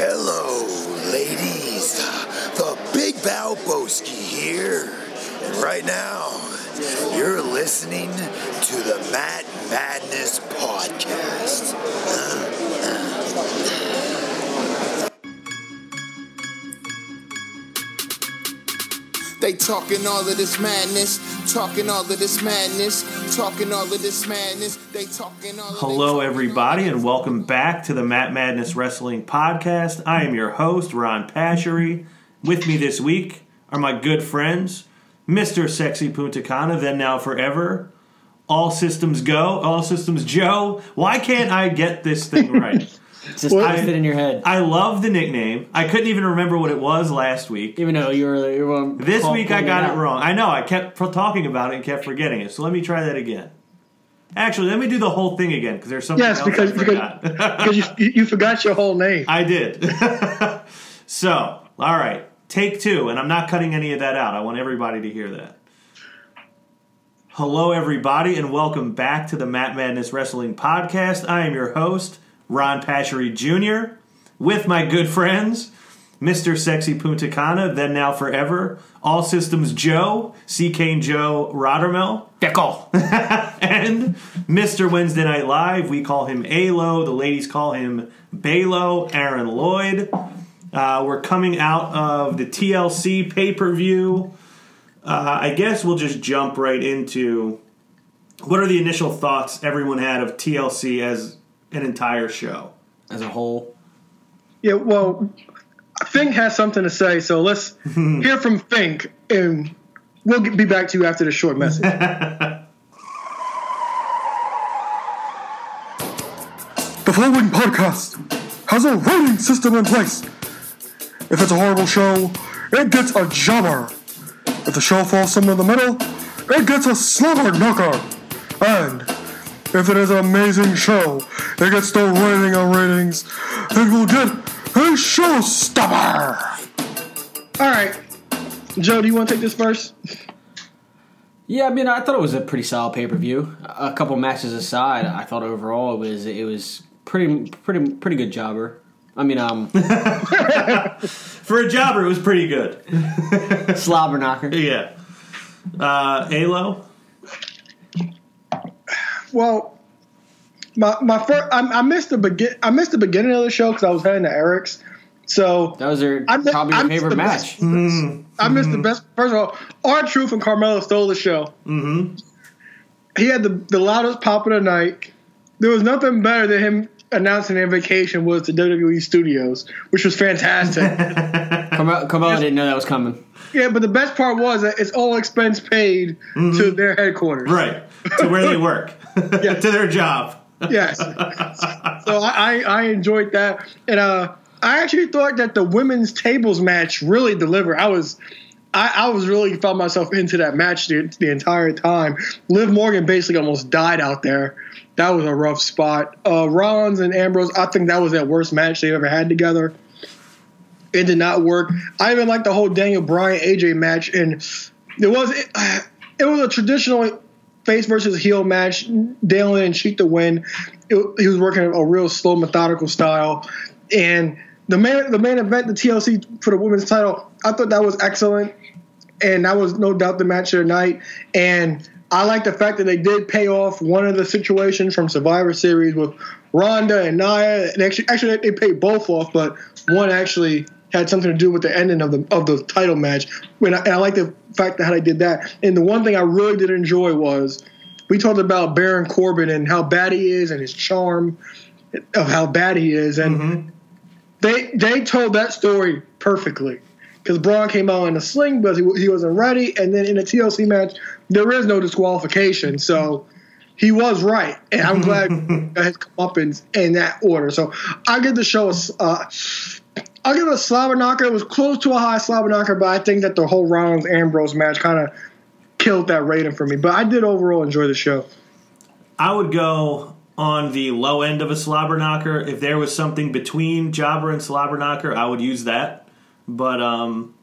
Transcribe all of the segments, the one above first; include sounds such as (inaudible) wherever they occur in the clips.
Hello, ladies. The Big Balboski here. And right now, you're listening to the Matt Madness Podcast. They talking all of this madness, talking all of this madness, talking all of this madness. They talking all of Hello, everybody, and welcome back to the Matt Madness Wrestling Podcast. I am your host, Ron Pashery. With me this week are my good friends, Mr. Sexy Punta Cana, then now forever. All systems go, all systems Joe. Why can't I get this thing (laughs) right? It's just I- I, fit in your head. I love the nickname. I couldn't even remember what it was last week. Even though you were, you were This week I got out. it wrong. I know, I kept talking about it and kept forgetting it. So let me try that again. Actually, let me do the whole thing again because there's something Yes, else because I because, because (laughs) you, you forgot your whole name. I did. (laughs) so, all right, take two, and I'm not cutting any of that out. I want everybody to hear that. Hello, everybody, and welcome back to the Matt Madness Wrestling Podcast. I am your host, Ron Pashery Jr., with my good friends, Mr. Sexy Punta Cana, then now forever, All Systems Joe, C. Kane Joe Rottermel, Pickle. (laughs) and Mr. Wednesday Night Live. We call him ALO. The ladies call him Balo, Aaron Lloyd. Uh, we're coming out of the TLC pay per view. Uh, I guess we'll just jump right into what are the initial thoughts everyone had of TLC as an entire show? As a whole. Yeah, well, Fink has something to say, so let's (laughs) hear from Fink, and we'll be back to you after the short message. (laughs) The following podcast has a rating system in place. If it's a horrible show, it gets a jobber. If the show falls somewhere in the middle, it gets a slobber knocker. And if it is an amazing show, it gets the rating of ratings. It will get a showstopper. All right, Joe, do you want to take this first? Yeah, I mean, I thought it was a pretty solid pay per view. A couple matches aside, I thought overall it was it was pretty pretty pretty good jobber. I mean, um, (laughs) For a jobber, it was pretty good. (laughs) slobber knocker. Yeah. Uh, ALO? Well, my my first, I, I missed the begin, I missed the beginning of the show because I was heading to Eric's. So That was their I mi- probably I your missed favorite the match. best- mm-hmm. I missed the mm-hmm. best. First of all, our Truth and Carmella stole the show. Mm-hmm. He had the the loudest pop of the night. There was nothing better than him announcing their vacation was to WWE Studios, which was fantastic. (laughs) Carmella, Carmella didn't know that was coming. yeah, but the best part was that it's all expense paid mm-hmm. to their headquarters. Right. To where they work. (laughs) to their job. Yes. so I, I I enjoyed that, and uh, I actually thought that the women's tables match really delivered. I was. I, I was really found myself into that match the, the entire time. Liv Morgan basically almost died out there. That was a rough spot. Uh, Rollins and Ambrose, I think that was their worst match they ever had together. It did not work. I even like the whole Daniel Bryan AJ match, and it was it, (sighs) it was a traditional face versus heel match. Dale and cheat the win. It, he was working a real slow, methodical style, and the main the main event, the TLC for the women's title, I thought that was excellent, and that was no doubt the match of the night. And I like the fact that they did pay off one of the situations from Survivor Series with Ronda and Nia. And actually, actually, they paid both off, but one actually had something to do with the ending of the of the title match. When I, and I like the fact that how they did that. And the one thing I really did enjoy was we talked about Baron Corbin and how bad he is and his charm of how bad he is, and they they told that story perfectly. Because Braun came out in a sling because he, he wasn't ready, and then in a TLC match there is no disqualification, so he was right, and I'm glad (laughs) that has come up in in that order. So I give the show a uh, I'll give it a slobber knocker. It was close to a high slobber knocker, but I think that the whole Rollins Ambrose match kind of killed that rating for me. But I did overall enjoy the show. I would go on the low end of a slobber knocker. If there was something between jobber and slobber knocker, I would use that. But um,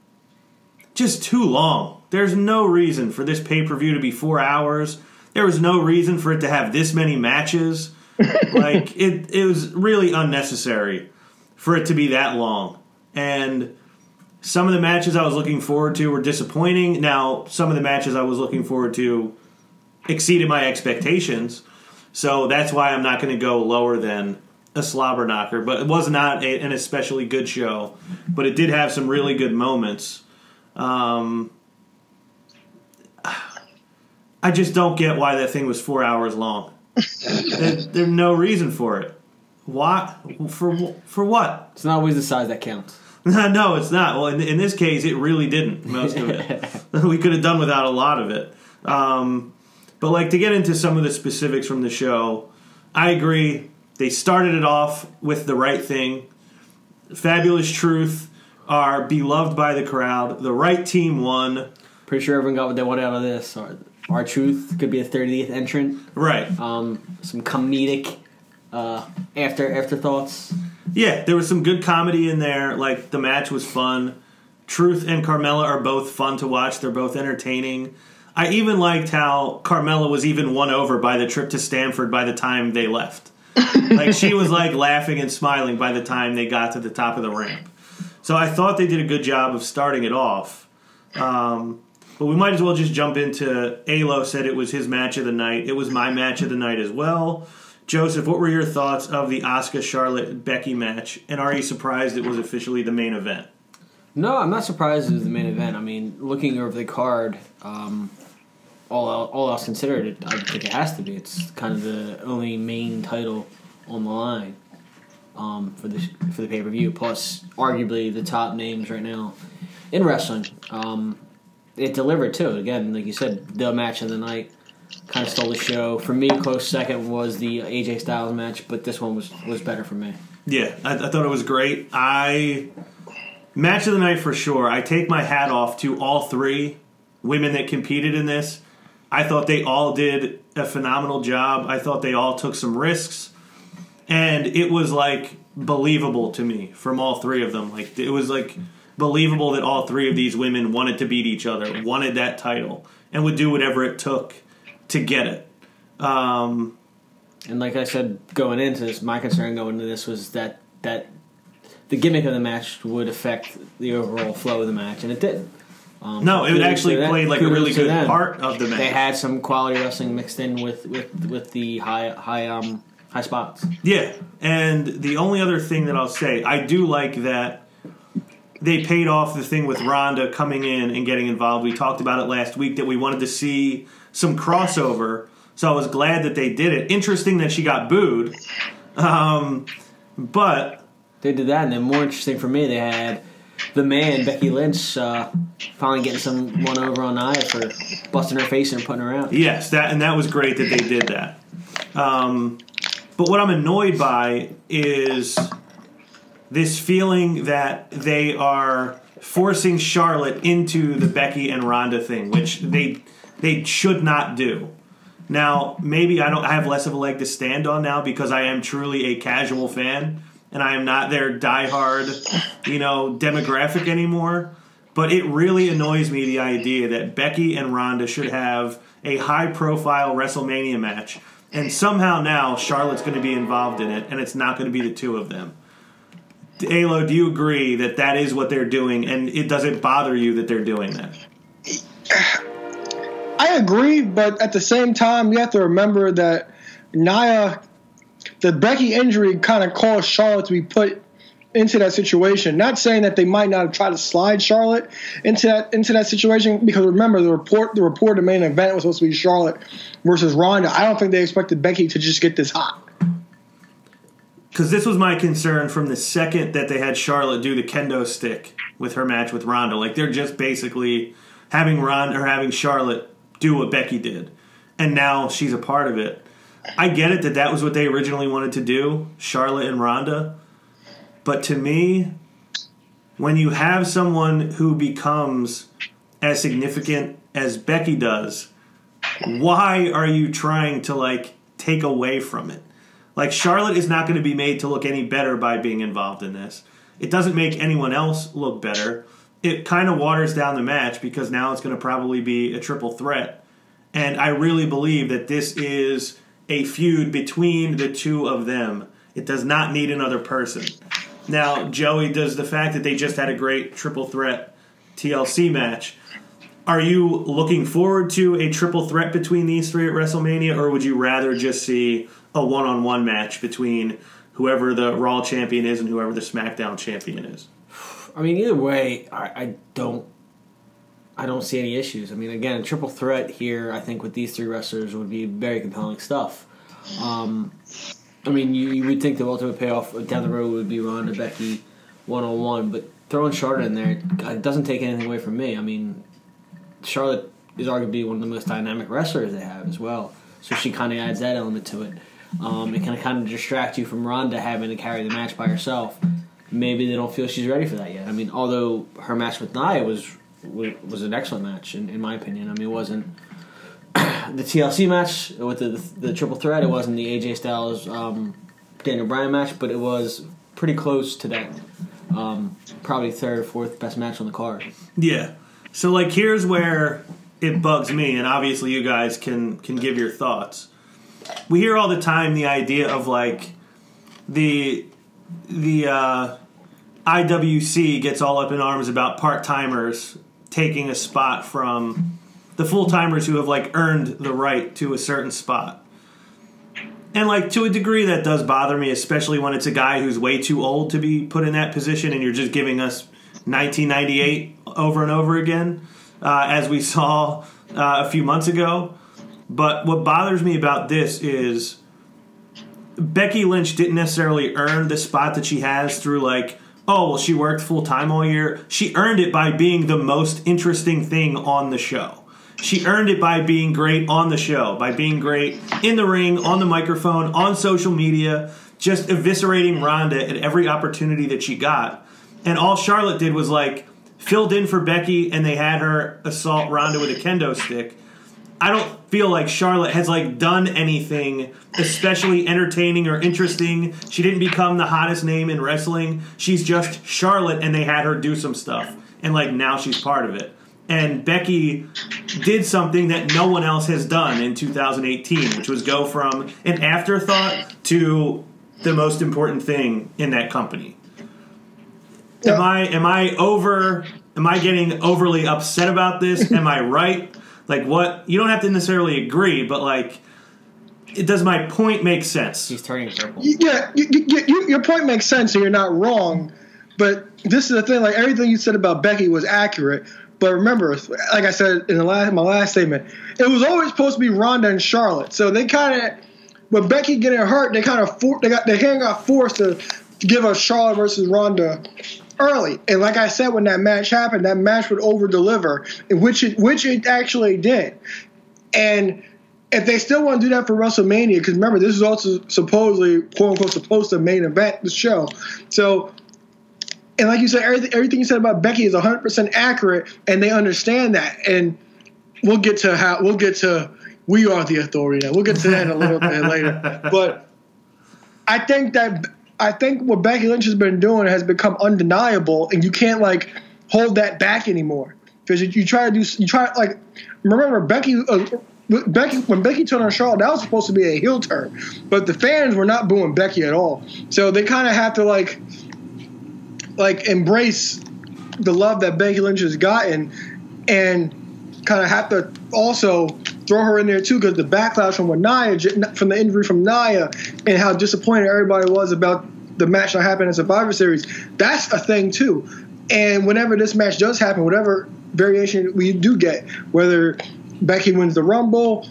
just too long. There's no reason for this pay per view to be four hours. There was no reason for it to have this many matches. (laughs) like it, it was really unnecessary for it to be that long. And some of the matches I was looking forward to were disappointing. Now, some of the matches I was looking forward to exceeded my expectations. So that's why I'm not going to go lower than a slobber knocker. But it was not a, an especially good show. But it did have some really good moments. Um, I just don't get why that thing was four hours long. (laughs) there, there's no reason for it. Why? For for what? It's not always the size that counts. (laughs) no, it's not. Well, in, in this case, it really didn't. Most of it, (laughs) (laughs) we could have done without a lot of it. Um, but like to get into some of the specifics from the show, I agree. They started it off with the right thing. Fabulous Truth are beloved by the crowd. The right team won. Pretty sure everyone got what they wanted out of this. Our, R-Truth could be a 30th entrant. Right. Um, some comedic uh, after afterthoughts. Yeah, there was some good comedy in there. Like the match was fun. Truth and Carmella are both fun to watch. They're both entertaining. I even liked how Carmella was even won over by the trip to Stamford by the time they left. (laughs) like she was like laughing and smiling by the time they got to the top of the ramp. So I thought they did a good job of starting it off. Um, but we might as well just jump into Alo said it was his match of the night. It was my match of the night as well. Joseph, what were your thoughts of the Asuka Charlotte Becky match? And are you surprised it was officially the main event? No, I'm not surprised it was the main event. I mean, looking over the card, um, all all else considered, I think it has to be. It's kind of the only main title on the line um, for the for the pay per view. Plus, arguably the top names right now in wrestling. Um, it delivered too. Again, like you said, the match of the night kind of stole the show. For me, close second was the AJ Styles match, but this one was was better for me. Yeah, I, I thought it was great. I match of the night for sure. I take my hat off to all three women that competed in this. I thought they all did a phenomenal job. I thought they all took some risks, and it was like believable to me from all three of them. Like it was like believable that all three of these women wanted to beat each other, wanted that title, and would do whatever it took to get it. Um, And like I said, going into this, my concern going into this was that that the gimmick of the match would affect the overall flow of the match, and it did. Um, no, it actually played like a really good them. part of the match. They had some quality wrestling mixed in with with, with the high high um high spots. Yeah, and the only other thing that I'll say, I do like that they paid off the thing with Ronda coming in and getting involved. We talked about it last week that we wanted to see some crossover, so I was glad that they did it. Interesting that she got booed, um, but They did that, and then more interesting for me, they had the man Becky Lynch uh, finally getting someone over on Nia for busting her face and putting her out. Yes, that and that was great that they did that. Um, but what I'm annoyed by is this feeling that they are forcing Charlotte into the Becky and Ronda thing, which they they should not do. Now, maybe I don't I have less of a leg to stand on now because I am truly a casual fan and I am not their diehard, you know, demographic anymore. But it really annoys me the idea that Becky and Ronda should have a high profile WrestleMania match. And somehow now Charlotte's going to be involved in it, and it's not going to be the two of them. Alo, do you agree that that is what they're doing, and it doesn't bother you that they're doing that? I agree, but at the same time, you have to remember that Nia, the Becky injury kind of caused Charlotte to be put into that situation. Not saying that they might not have tried to slide Charlotte into that into that situation, because remember the report the report of the main event was supposed to be Charlotte versus Ronda. I don't think they expected Becky to just get this hot. Because this was my concern from the second that they had Charlotte do the kendo stick with her match with Ronda. Like they're just basically having Ronda or having Charlotte do what Becky did, and now she's a part of it. I get it that that was what they originally wanted to do, Charlotte and Ronda. But to me, when you have someone who becomes as significant as Becky does, why are you trying to like take away from it? Like Charlotte is not going to be made to look any better by being involved in this. It doesn't make anyone else look better. It kind of waters down the match because now it's going to probably be a triple threat. And I really believe that this is a feud between the two of them. It does not need another person. Now, Joey, does the fact that they just had a great triple threat TLC match, are you looking forward to a triple threat between these three at WrestleMania, or would you rather just see a one on one match between whoever the Raw champion is and whoever the SmackDown champion is? I mean, either way, I, I don't. I don't see any issues. I mean, again, a triple threat here. I think with these three wrestlers would be very compelling stuff. Um, I mean, you, you would think the ultimate payoff down the road would be Ronda Becky one on one, but throwing Charlotte in there it doesn't take anything away from me. I mean, Charlotte is arguably one of the most dynamic wrestlers they have as well, so she kind of adds that element to it. Um, it can kind of distract you from Ronda having to carry the match by herself. Maybe they don't feel she's ready for that yet. I mean, although her match with Nia was was an excellent match in, in my opinion. I mean, it wasn't (clears throat) the TLC match with the, the, the triple threat. It wasn't the AJ Styles um, Daniel Bryan match, but it was pretty close to that. Um, probably third or fourth best match on the card. Yeah. So like here's where it bugs me and obviously you guys can can give your thoughts. We hear all the time the idea of like the the uh, IWC gets all up in arms about part-timers taking a spot from the full-timers who have like earned the right to a certain spot. And like to a degree that does bother me especially when it's a guy who's way too old to be put in that position and you're just giving us 1998 over and over again, uh, as we saw uh, a few months ago. But what bothers me about this is Becky Lynch didn't necessarily earn the spot that she has through like, oh, well, she worked full time all year. She earned it by being the most interesting thing on the show. She earned it by being great on the show, by being great in the ring, on the microphone, on social media, just eviscerating Ronda at every opportunity that she got. And all Charlotte did was like filled in for Becky and they had her assault Ronda with a kendo stick. I don't feel like Charlotte has like done anything especially entertaining or interesting. She didn't become the hottest name in wrestling. She's just Charlotte and they had her do some stuff. And like now she's part of it. And Becky did something that no one else has done in 2018, which was go from an afterthought to the most important thing in that company. Am I am I over am I getting overly upset about this? am I right? Like what you don't have to necessarily agree, but like it, does my point make sense? He's turning purple. Yeah, you, you, you, your point makes sense, and you're not wrong. But this is the thing: like everything you said about Becky was accurate. But remember, like I said in the last my last statement, it was always supposed to be Ronda and Charlotte. So they kind of, with Becky getting hurt, they kind of for, they got they kind of got forced to give us Charlotte versus Ronda early. And like I said, when that match happened, that match would over deliver, which it which it actually did. And if they still want to do that for WrestleMania, because remember, this is also supposedly quote unquote supposed to main event the show. So and like you said, everything, everything you said about Becky is 100% accurate, and they understand that. And we'll get to how we'll get to we are the authority now. We'll get to that a little bit later. (laughs) But I think that I think what Becky Lynch has been doing has become undeniable, and you can't like hold that back anymore because you, you, try to do you try like remember Becky. Uh, Becky, when Becky turned on Charlotte, that was supposed to be a heel turn, but the fans were not booing Becky at all. So they kind of have to like like embrace the love that Becky Lynch has gotten and kind of have to also throw her in there too because the backlash from Nia, from the injury from Nia, and how disappointed everybody was about the match that happened in Survivor Series. That's a thing too. And whenever this match does happen, whatever variation we do get, whether Becky wins the Rumble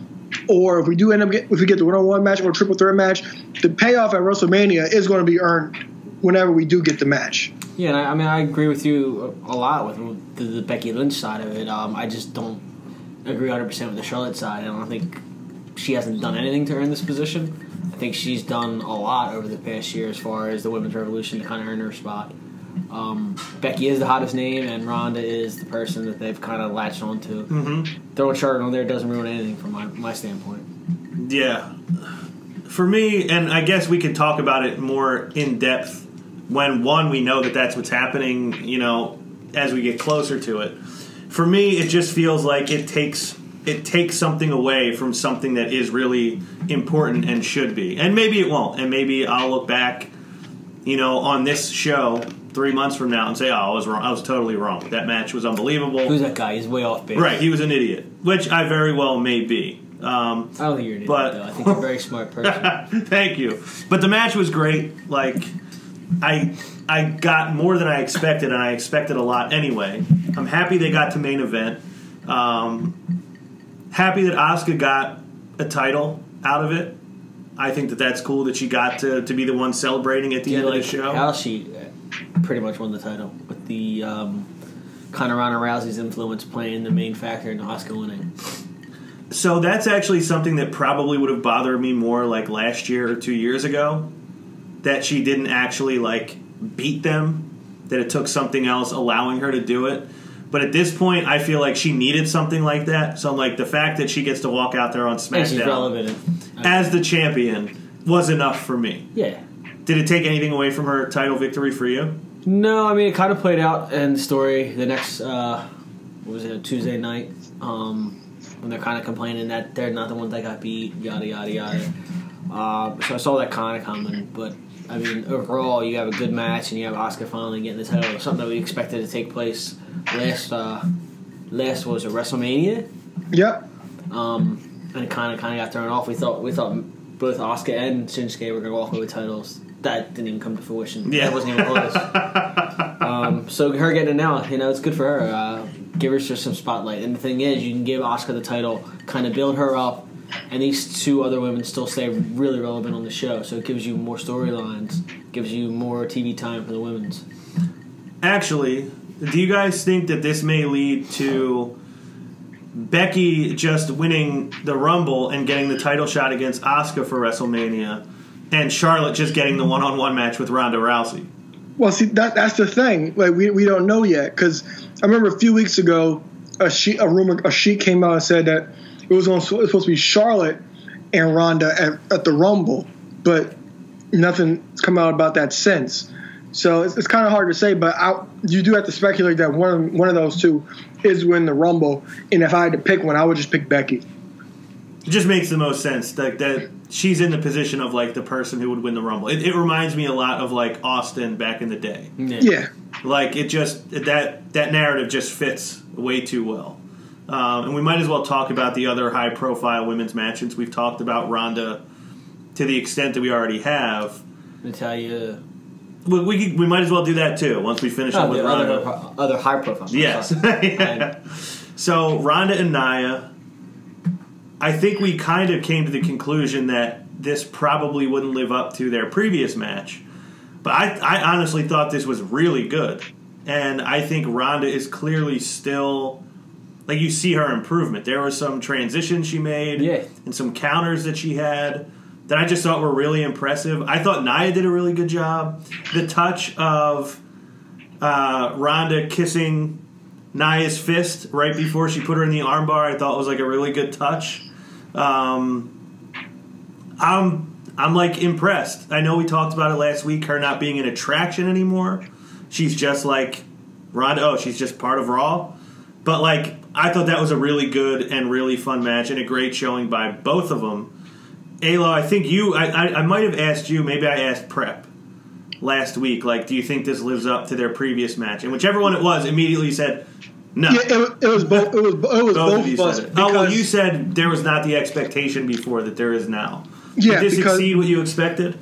or if we do end up get, if we get the one-on-one match or triple threat match, the payoff at WrestleMania is going to be earned whenever we do get the match. Yeah, I, I mean I agree with you a lot with the, the Becky Lynch side of it. Um, I just don't agree 100 percent with the Charlotte side. I don't think she hasn't done anything to earn this position. I think she's done a lot over the past year as far as the women's revolution to kind of earn her spot. Um, Becky is the hottest name, and Ronda is the person that they've kind of latched onto. Mm-hmm. Throwing Charlotte on there doesn't ruin anything from my, my standpoint. Yeah. For me, and I guess we could talk about it more in depth when one we know that that's what's happening. You know, as we get closer to it. For me, it just feels like it takes it takes something away from something that is really important and should be. And maybe it won't. And maybe I'll look back you know, on this show three months from now and say, "Oh, I was wrong. I was totally wrong. That match was unbelievable." Who's that guy? He's way off base. right? He was an idiot, which I very well may be. Um, I don't think you're an idiot, But- though. I think you're a very smart (laughs) person. Thank you. But the match was great. Like I I got more than I expected, and I expected a lot anyway. I'm happy they got to main event. Um, happy that Asuka got a title out of it. I think that that's cool that she got to, to be the one celebrating at the Yeah, end like of the show. how she uh, pretty much won the title with the um, Ronda Rousey's influence playing the main factor in Asuka winning. So that's actually something that probably would have bothered me more like last year or two years ago. That she didn't actually like beat them. That it took something else allowing her to do it. But at this point, I feel like she needed something like that. So like the fact that she gets to walk out there on SmackDown relevant. in- as the champion was enough for me. yeah. Did it take anything away from her title victory for you? No, I mean it kind of played out in the story the next uh, what was it Tuesday night um, when they're kind of complaining that they're not the ones that got beat, yada yada yada. Uh, so I saw that kind of coming, but I mean overall you have a good match and you have Asuka finally getting the title, something that we expected to take place last uh, last was it WrestleMania, Yep. um, and it kind of kind of got thrown off. We thought we thought both Asuka and Shinsuke were going to walk away with titles. That didn't even come to fruition. Yeah. that wasn't even close. (laughs) um, so her getting it now, you know, it's good for her. Uh, give her just some spotlight. And the thing is, you can give Asuka the title, kind of build her up, and these two other women still stay really relevant on the show. So it gives you more storylines, gives you more TV time for the women's. Actually, do you guys think that this may lead to Becky just winning the Rumble and getting the title shot against Asuka for WrestleMania, and Charlotte just getting the one-on-one match with Ronda Rousey? Well, see, that that's the thing. Like we, we don't know yet because I remember a few weeks ago, a sheet a rumor a sheet came out and said that it was, on, it was supposed to be Charlotte and Ronda at, at the Rumble, but nothing's come out about that since. So it's, it's kind of hard to say, but I, you do have to speculate that one one of those two is win the Rumble. And if I had to pick one, I would just pick Becky. It just makes the most sense that that she's in the position of like the person who would win the Rumble. It, it reminds me a lot of like Austin back in the day. Yeah, Like it just that that narrative just fits way too well. Um, and we might as well talk about the other high profile women's matches. We've talked about Ronda to the extent that we already have. Natalya, We, we, we might as well do that too once we finish up oh, with the Ronda. other, other high profile. Yes. Sorry. (laughs) so Ronda and Nia, I think we kind of came to the conclusion that this probably wouldn't live up to their previous match. But I, I honestly thought this was really good. And I think Ronda is clearly still like you see her improvement. There were some transitions she made Yeah. and some counters that she had that I just thought were really impressive. I thought Nia did a really good job. The touch of uh, Ronda kissing Nia's fist right before she put her in the armbar, I thought was like a really good touch. Um, I'm I'm like impressed. I know we talked about it last week. Her not being an attraction anymore. She's just like Ronda. Oh, she's just part of Raw. But like I thought that was a really good and really fun match and a great showing by both of them. Ayla, I think you. I, I, I might have asked you. Maybe I asked Prep last week. Like, do you think this lives up to their previous match? And whichever one it was, immediately said no. yeah. It, it was both. It was it was Both both, of you us. Oh well, you said there was not the expectation before that there is now. Yeah, Did this because- exceed what you expected?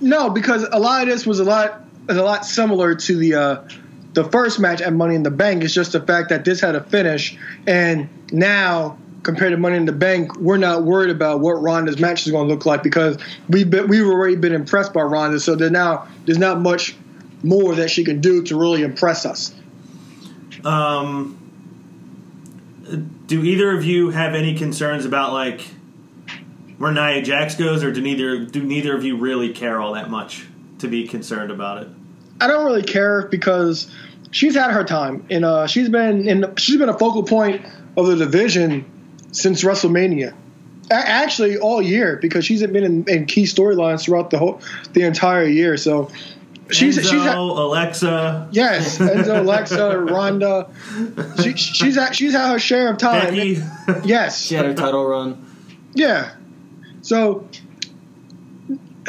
No, because a lot of this was a lot is a lot similar to the uh, the first match at Money in the Bank. It's just the fact that this had a finish, and now compared to Money in the Bank, we're not worried about what Ronda's match is going to look like because we've been, we've already been impressed by Ronda. So there now there's not much more that she can do to really impress us. Um, do either of you have any concerns about like where Nia Jax goes, or do neither do neither of you really care all that much to be concerned about it? I don't really care because she's had her time, and uh, she's been in she's been a focal point of the division since WrestleMania. A- actually, all year because she's been in, in key storylines throughout the whole the entire year. So she's Enzo, she's had, Alexa, yes, Enzo, Alexa, Ronda. (laughs) She, she's had, she's had her share of time. Becky. Yes, She had her title run. yeah. So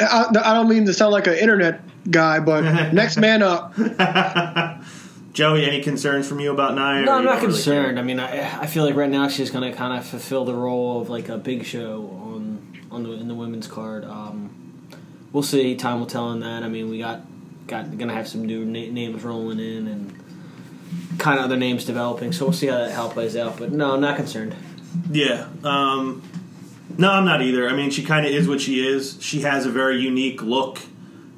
I, I don't mean to sound like an internet guy, but (laughs) next man up. (laughs) Joey, any concerns from you about Nia? No, I'm not don't really concerned. care? I mean, I, I feel like right now she's going to kind of fulfill the role of like a big show on on the in the women's card. Um, we'll see. Time will tell on that. I mean, we got got going to have some new na- names rolling in and kind of other names developing. So we'll see how that how plays out. But no, I'm not concerned. Yeah. Um, no, I'm not either. I mean, she kind of is what she is. She has a very unique look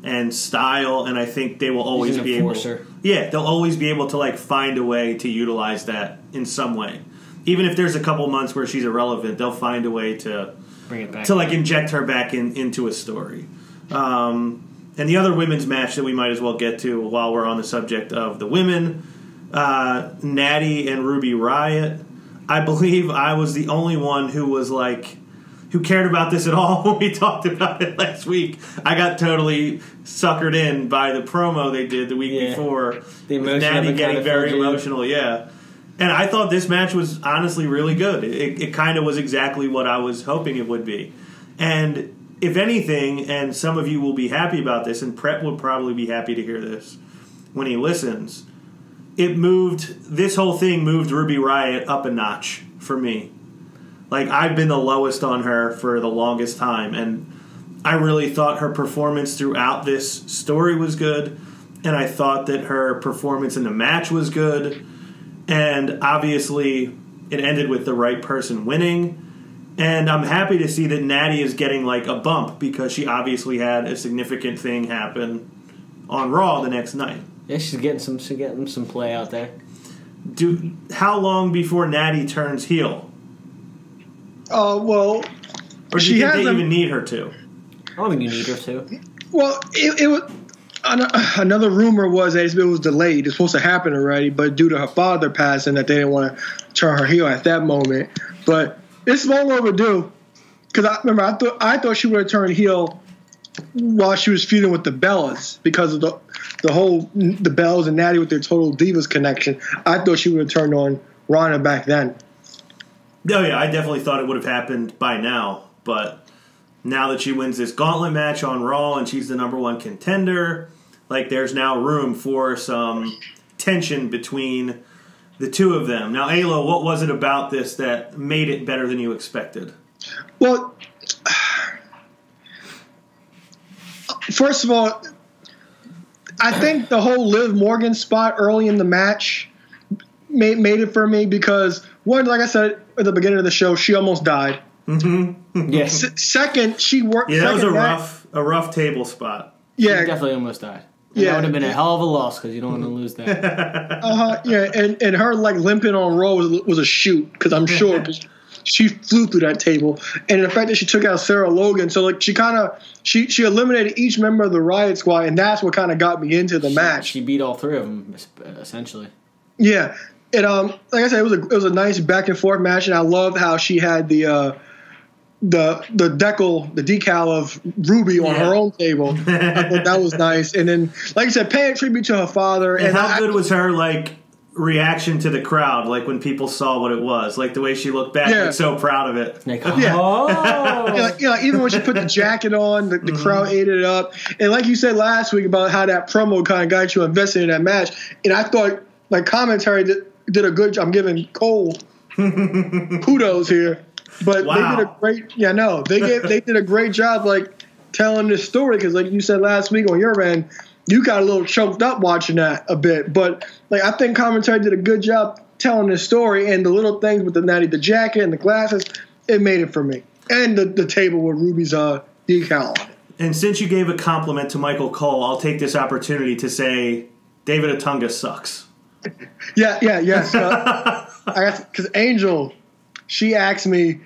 and style, and I think they will always be able. enforcer. Yeah, they'll always be able to like find a way to utilize that in some way. Even if there's a couple months where she's irrelevant, they'll find a way to Bring it back. to like inject her back in into a story. Um, and the other women's match that we might as well get to while we're on the subject of the women, uh, Natty and Ruby Riott. I believe I was the only one who was like, who cared about this at all (laughs) when we talked about it last week. I got totally suckered in by the promo they did the week Yeah. before. The emotion Natty getting very emotional, yeah. And I thought this match was honestly really good. It, it kind of was exactly what I was hoping it would be. And if anything, and some of you will be happy about this, and Prep would probably be happy to hear this when he listens, it moved, this whole thing moved Ruby Riott up a notch for me. Like, I've been the lowest on her for the longest time, and I really thought her performance throughout this story was good, and I thought that her performance in the match was good, and obviously it ended with the right person winning. And I'm happy to see that Natty is getting like a bump because she obviously had a significant thing happen on Raw the next night. yeah, she's getting some she's getting some play out there. Do how long before Natty turns heel, Uh, well, or do She you think they even need her to? I don't think you need her to. well, it, it was. Another rumor was that it was delayed. It's supposed to happen already, but due to her father passing, that they didn't want to turn her heel at that moment. But it's long overdue. Because I remember, I thought I thought she would have turned heel while she was feuding with the Bellas because of the the whole the Bellas and Natty with their total divas connection. I thought she would have turned on Ronda back then. Oh yeah, I definitely thought it would have happened by now, but now that she wins this gauntlet match on Raw and she's the number one contender, like there's now room for some tension between the two of them. Now, Alo, what was it about this that made it better than you expected? Well, first of all, I think the whole Liv Morgan spot early in the match made made it for me because one, like I said at the beginning of the show, she almost died. (laughs) Yes, S- second, she worked. Yeah, that was a second rough, a rough table spot. she Yeah, definitely almost died. And Yeah. that would have been a hell of a loss because you don't want to lose that. (laughs) uh-huh, yeah, and and her like limping on Raw was, was a shoot because I'm sure (laughs) she flew through that table, and the fact that she took out Sarah Logan, so like she kind of she she eliminated each member of the Riott Squad, and that's what kind of got me into the match. She beat all three of them essentially. Yeah, it um like I said, it was a it was a nice back and forth match, and I loved how she had the uh the the decal the decal of Ruby on Yeah. her own table. I thought that was nice, and then like I said, paying tribute to her father. And, And, how I- good was her like reaction to the crowd? Like when people saw what it was, like the way she looked back, Yeah. like so proud of it. Like, Yeah. oh, (laughs) Yeah, like, yeah, like, even when she put the jacket on, the, the crowd ate it up. And like you said last week about how that promo kind of got you invested in that match, and I thought like commentary did, did a good job. I'm giving Cole (laughs) kudos here, but Wow. they did a great. Yeah, no, they gave they did a great job like telling this story because like you said last week on your end, you got a little choked up watching that a bit, but like I think commentary did a good job telling this story and the little things with the natty, the jacket and the glasses, it made it for me. And the, the table with Ruby's uh decal on it. And since you gave a compliment to Michael Cole, I'll take this opportunity to say David Otunga sucks. Yeah, yeah, yeah. Uh, I because Angel, she asked me,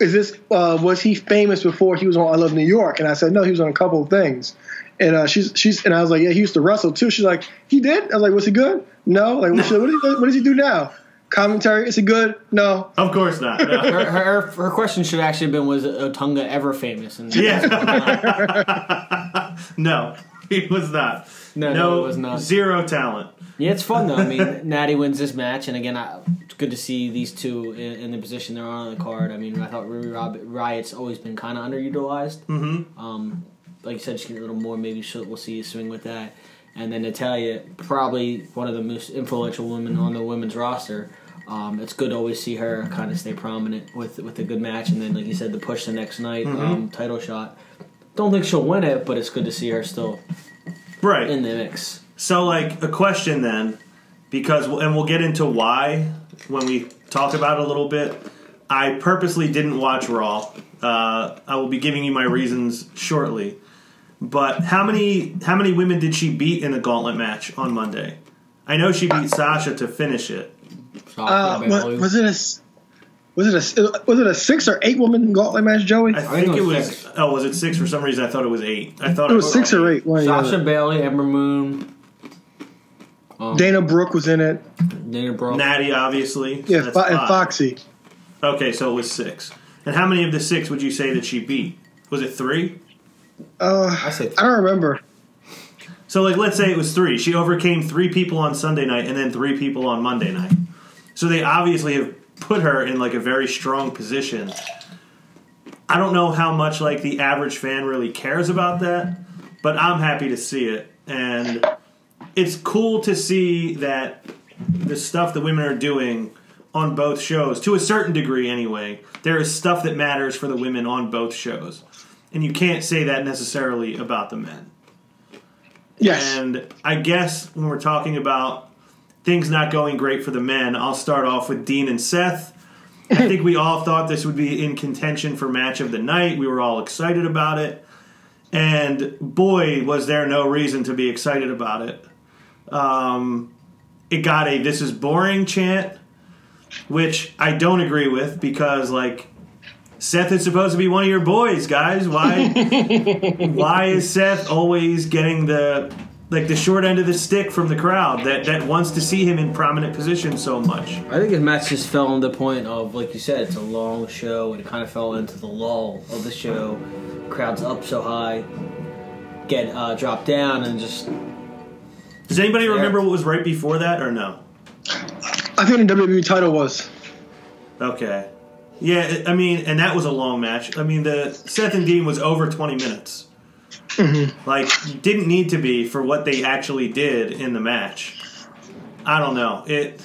"Is this uh, was he famous before he was on I Love New York?" And I said, "No, he was on a couple of things." And uh, she's she's and I was like, "Yeah, he used to wrestle too." She's like, "He did?" I was like, "Was he good?" No. Like, what, what, does, he, what does he do now? Commentary? Is he good? No. Of course not. no. her, her, her question should actually have been was Otunga ever famous? And Yeah. (laughs) no, he was not. No, no, it was not. Zero talent. Yeah, it's fun though. I mean, (laughs) Natty wins this match, and again, I, it's good to see these two in, in the position they're on on the card. I mean, I thought Ruby Riott's always been kind of underutilized. Mm-hmm. Um, like you said, just get a little more. Maybe we'll see a swing with that. And then Natalya, probably one of the most influential women on the women's roster. Um, it's good to always see her kind of stay prominent with with a good match, and then like you said, the push the next night, um, title shot. Don't think she'll win it, but it's good to see her still Right. in the mix. So, like, a question then, because, and we'll get into why when we talk about it a little bit. I purposely didn't watch Raw. Uh, I will be giving you my reasons shortly. But how many how many women did she beat in the gauntlet match on Monday? I know she beat Sasha to finish it. Uh, what, was it a s- was it a was it a six or eight woman gauntlet match, Joey? I It think think it it was was. six. Oh, was it six? For some reason, I thought it was eight. I thought it was six or eight. one Sasha other. Bayley, Ember Moon, um, Dana Brooke was in it. Dana Brooke. Natty, obviously. Yeah, Fo- and. Foxy. Okay, so it was six. And how many of the six would you say that she beat? Was it three? Uh, I say I don't remember. So, like, let's say it was three. She overcame three people on Sunday night and then three people on Monday night. So they obviously have put her in like a very strong position. I don't know how much like the average fan really cares about that, but I'm happy to see it, and it's cool to see that the stuff that women are doing on both shows, to a certain degree anyway, there is stuff that matters for the women on both shows, and you can't say that necessarily about the men. Yes. And I guess when we're talking about things not going great for the men, I'll start off with Dean and Seth. I (laughs) think we all thought this would be in contention for match of the night. We were all excited about it. And boy, was there no reason to be excited about it. Um, it got a this is boring chant, which I don't agree with because, like, Seth is supposed to be one of your boys, guys. Why? (laughs) why is Seth always getting the like the short end of the stick from the crowd that that wants to see him in prominent positions so much? I think his match just fell on the point of, like you said, it's a long show, and it kind of fell into the lull of the show. Crowds up so high, get uh, dropped down, and just Does anybody remember what was right before that or no? I think the WWE title was. Okay. Yeah, I mean, and that was a long match. I mean, the Seth and Dean was over 20 minutes. Mm-hmm. Like, didn't need to be for what they actually did in the match. I don't know. It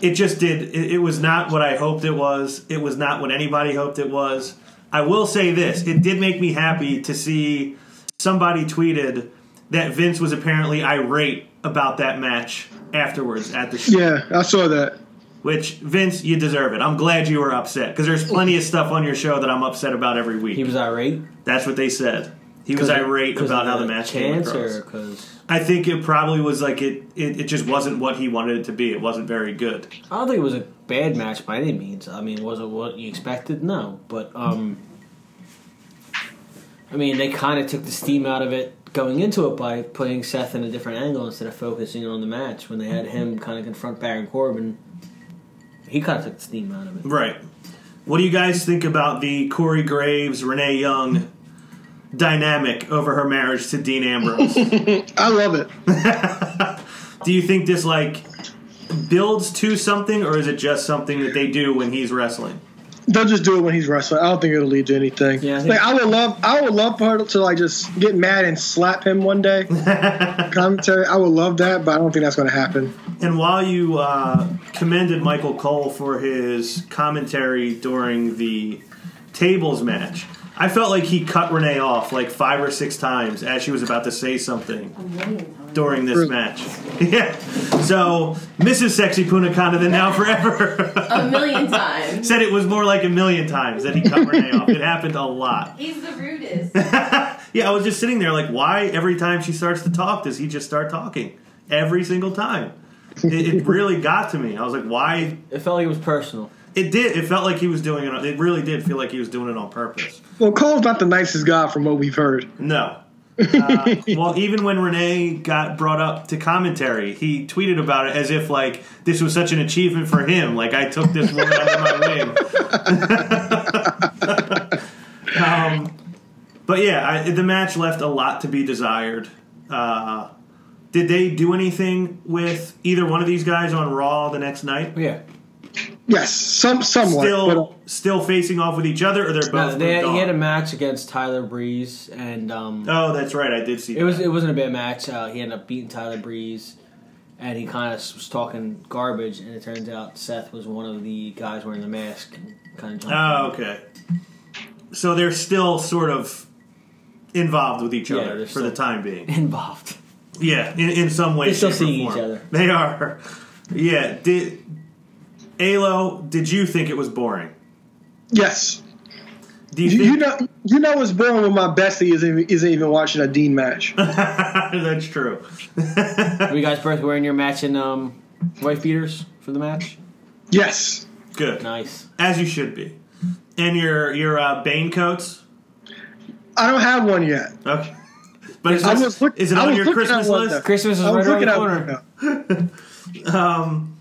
it just did. It, it was not what I hoped it was. It was not what anybody hoped it was. I will say this: it did make me happy to see somebody tweeted that Vince was apparently irate about that match afterwards at the show. Yeah, I saw that. Which Vince, you deserve it. I'm glad you were upset because there's plenty of stuff on your show that I'm upset about every week. he was irate. That's what they said. He was irate about how the match came across. or because I think it probably was like it, it. It just wasn't what he wanted it to be. It wasn't very good. I don't think it was a bad match by any means. I mean, was it what you expected? No, but um, I mean, they kind of took the steam out of it going into it by putting Seth in a different angle instead of focusing on the match. When they had him mm-hmm. kind of confront Baron Corbin, he kind of took the steam out of it. Right. What do you guys think about the Corey Graves Renee Young dynamic over her marriage to Dean Ambrose? (laughs) I love it. (laughs) do you think this like builds to something, or is it just something that they do when he's wrestling? They'll just do it when he's wrestling. I don't think it'll lead to anything. Yeah, I like I would love, I would love for her to like just get mad and slap him one day. (laughs) Commentary, I would love that, but I don't think that's going to happen. And while you uh, commended Michael Cole for his commentary during the tables match, I felt like he cut Renee off like five or six times as she was about to say something during this match. (laughs) yeah. So Mrs. Sexy Punakana, then now forever, A million (laughs) times. said it was more like a million times that he cut Renee off. It happened a lot. (laughs) He's the rudest. Yeah, I was just sitting there like, why every time she starts to talk does he just start talking? Every single time. It, it really got to me. I was like, why It felt like it was personal. It did. It felt like he was doing it. It really did feel like he was doing it on purpose. Well, Cole's not the nicest guy from what we've heard. No. Uh, well, even when Renee got brought up to commentary, he tweeted about it as if like this was such an achievement for him. Like I took this woman under my wing. (laughs) um, but yeah, I, the match left a lot to be desired. Uh, did they do anything with either one of these guys on Raw the next night? Yeah, Yes, some somewhat. Still, but, uh, still facing off with each other, or they're No, both. they, moved he had a match against Tyler Breeze, and um, Oh, that's right. I did see. it was it wasn't a bad match. Uh, he ended up beating Tyler Breeze, and he kind of was talking garbage, and it turns out Seth was one of the guys wearing the mask. Kind of Oh, okay. So they're still sort of involved with each Yeah, other for the time being. (laughs) involved. Yeah, in, in some way. They're still seeing each other. They are. (laughs) Yeah. Did Alo? Did you think it was boring? yes, Do you you, think you know, you know what's boring when my bestie isn't even, isn't even watching a Dean match. (laughs) that's true? Were you guys both wearing your matching um, wife beaters for the match? yes, Good, Nice. as you should be. And your your uh, Bane coats. I don't have one yet. Okay. But is, I this- was look- is it I on your Christmas list? Christmas is I right was around looking the corner. one now. (laughs)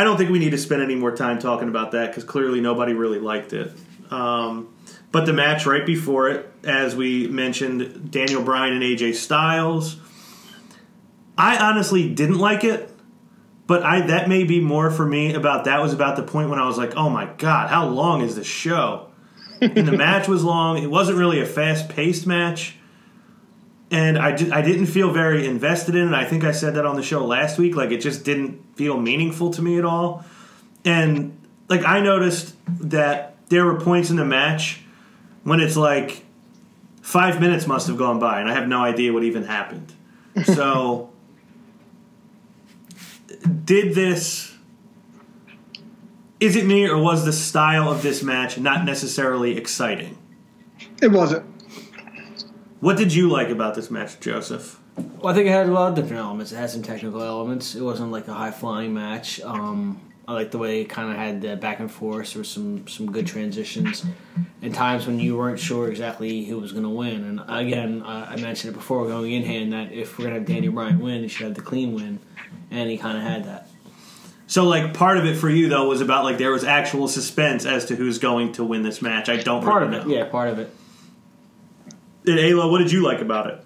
I don't think we need to spend any more time talking about that because clearly nobody really liked it. Um, but the match right before it, as we mentioned, Daniel Bryan and AJ Styles. I honestly didn't like it, but I that may be more for me about that was about the point when I was like, oh my god, how long is this show? and the match was long. It wasn't really a fast paced match. And I, I didn't feel very invested in it. I think I said that on the show last week. Like, it just didn't feel meaningful to me at all. And, like, I noticed that there were points in the match when it's like five minutes must have gone by, and I have no idea what even happened. (laughs) So, did this. Is it me, or was the style of this match not necessarily exciting? It wasn't. What did you like about this match, Joseph? Well, I think it had a lot of different elements. It had some technical elements. It wasn't like a high flying match. Um, I like the way it kind of had the back and forth. There was some some good transitions, and times when you weren't sure exactly who was going to win. And again, uh, I mentioned it before going in hand that if we're going to have Daniel Bryan win, he should have the clean win, and he kind of had that. So, like, part of it for you though was about like there was actual suspense as to who's going to win this match. I don't Part of it, know. yeah, part of it. And Ayla, what did you like about it?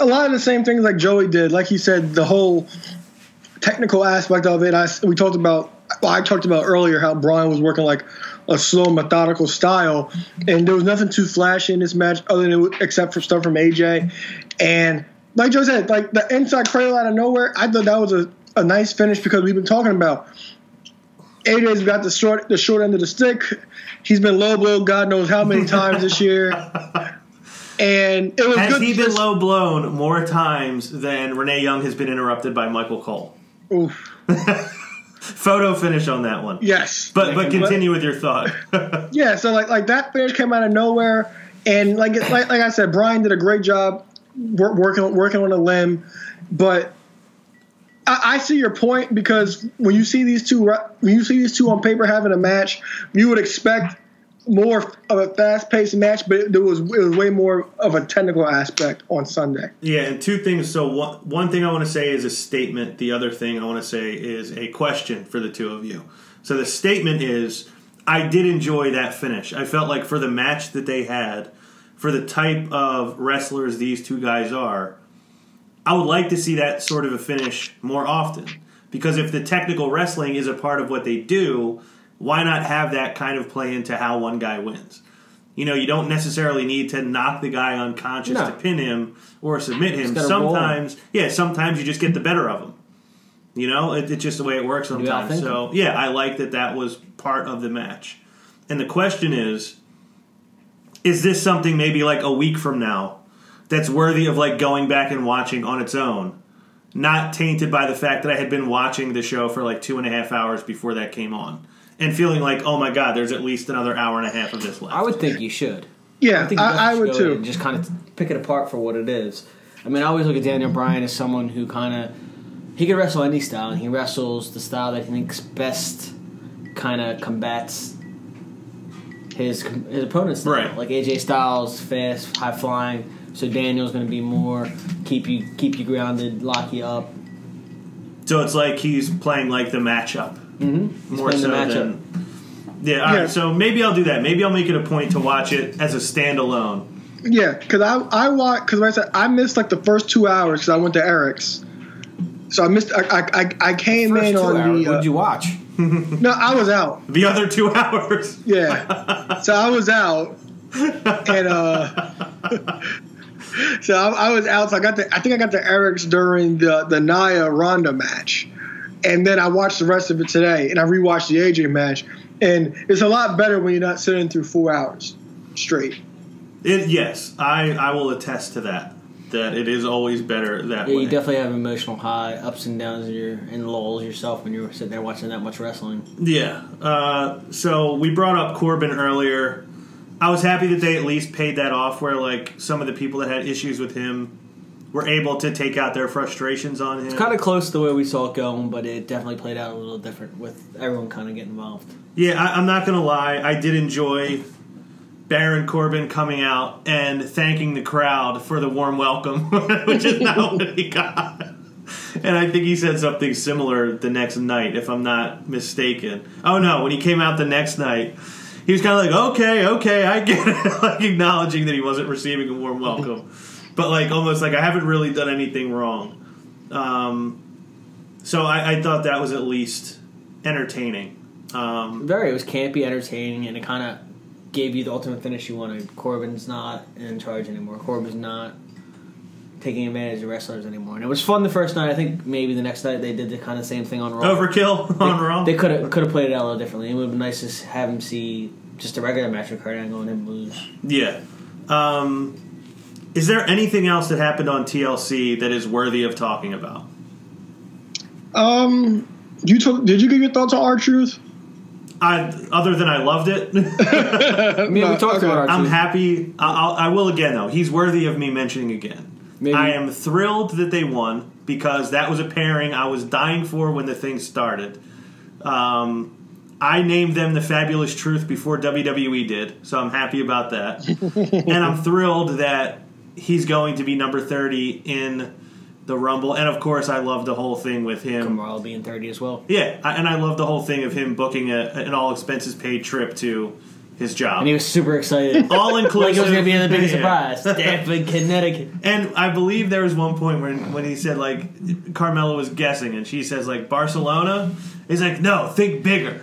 A lot of the same things like Joey did. Like he said, the whole technical aspect of it. I we talked about. Well, I talked about earlier how Bryan was working like a slow, methodical style, and there was nothing too flashy in this match other than except for stuff from AJ. And like Joe said, like the inside cradle out of nowhere, I thought that was a, a nice finish because we've been talking about. AJ's got the short the short end of the stick. He's been low blow God knows how many times this year. And it was Has good. he been low blown more times than Renee Young has been interrupted by Michael Cole? Oof. (laughs) Photo finish on that one. Yes. But but continue with your thought. (laughs) Yeah, so like like that finish came out of nowhere, and like like, like I said, Bryan did a great job wor- working working on a limb, but I, I see your point because when you see these two when you see these two on paper having a match, you would expect more of a fast paced match, but there was it was way more of a technical aspect on Sunday. Yeah, and two things. So one, one thing I want to say is a statement. The other thing I want to say is a question for the two of you. So the statement is, I did enjoy that finish. I felt like for the match that they had, for the type of wrestlers these two guys are, I would like to see that sort of a finish more often. Because if the technical wrestling is a part of what they do, why not have that kind of play into how one guy wins? You know, you don't necessarily need to knock the guy unconscious No. to pin him or submit him. gotta roll. Sometimes, yeah, sometimes you just get the better of him. You know, it, it's just the way it works sometimes. So, yeah, I like that that was part of the match. And the question is, is this something maybe like a week from now that's worthy of like going back and watching on its own? Not tainted by the fact that I had been watching the show for like two and a half hours before that came on. And feeling like, oh my god, there's at least another hour and a half of this left. I would think you should. Yeah, I think I, I would too. And just kind of pick it apart for what it is. I mean, I always look at Daniel Bryan as someone who kind of he can wrestle any style, and he wrestles the style that he thinks best kind of combats his his opponent's style. Right. Like AJ Styles, fast, high flying. So Daniel's going to be more keep you keep you grounded, lock you up. So it's like he's playing like the matchup Mm-hmm. more so than. Yeah, all right. Yeah. So maybe I'll do that. Maybe I'll make it a point to watch it as a standalone. Yeah, because I I watched because like I said I missed like the first two hours because I went to Eric's, so I missed I I, I, I came First in two on hours. the what uh, did you watch? No, I was out. (laughs) The other two hours. Yeah. (laughs) so I was out, and uh, (laughs) so I, I was out. So I got the. I think I got the Eric's during the the Nia Ronda match, and then I watched the rest of it today, and I rewatched the AJ match, and it's a lot better when you're not sitting through four hours straight. It, yes, I, I will attest to that. That it is always better that Yeah, way. you definitely have emotional high, ups and downs, in your and lulls yourself when you're sitting there watching that much wrestling. Yeah. Uh, so we brought up Corbin earlier. I was happy that they at least paid that off, where like some of the people that had issues with him were able to take out their frustrations on him. It's kind of close to the way we saw it going, but it definitely played out a little different with everyone kind of getting involved. Yeah, I, I'm not gonna lie. I did enjoy Baron Corbin coming out and thanking the crowd for the warm welcome, (laughs) which is not what he got. And I think he said something similar the next night, if I'm not mistaken. Oh no, when he came out the next night, he was kind of like, "Okay, okay, I get it," (laughs) like acknowledging that he wasn't receiving a warm welcome, (laughs) but like almost like I haven't really done anything wrong. Um, so I, I thought that was at least entertaining. Um, Very, it was campy, entertaining, and it kind of gave you the ultimate finish you wanted. Corbin's not in charge anymore. Corbin's not taking advantage of wrestlers anymore. And it was fun the first night. I think maybe the next night they did the kind of same thing on Raw. Overkill on Raw. They could have could have played it out a little differently. It would have been nice to have him see just a regular match with Kurt Angle and him lose. yeah. Um, is there anything else that happened on TLC that is worthy of talking about? Um, you took. Did you give your thoughts on R-Truth? I, other than I loved it, (laughs) I mean, we talked okay. about our I'm happy. I- I'll, I will again though. He's worthy of me mentioning again. Maybe- I am thrilled that they won because that was a pairing I was dying for when the thing started. Um, I named them the Fabulous Truth before WWE did, so I'm happy about that. (laughs) and I'm thrilled that he's going to be number 30 in the Rumble. And of course, I love the whole thing with him. Tomorrow being 30 as well. Yeah, I- and I love the whole thing of him booking a, an all expenses paid trip to his job. And he was super excited. (laughs) all inclusive. like it was going to be the biggest Yeah. surprise. Stamford, Connecticut. And I believe there was one point when when he said like Carmella was guessing, and she says like Barcelona. He's like, no, think bigger.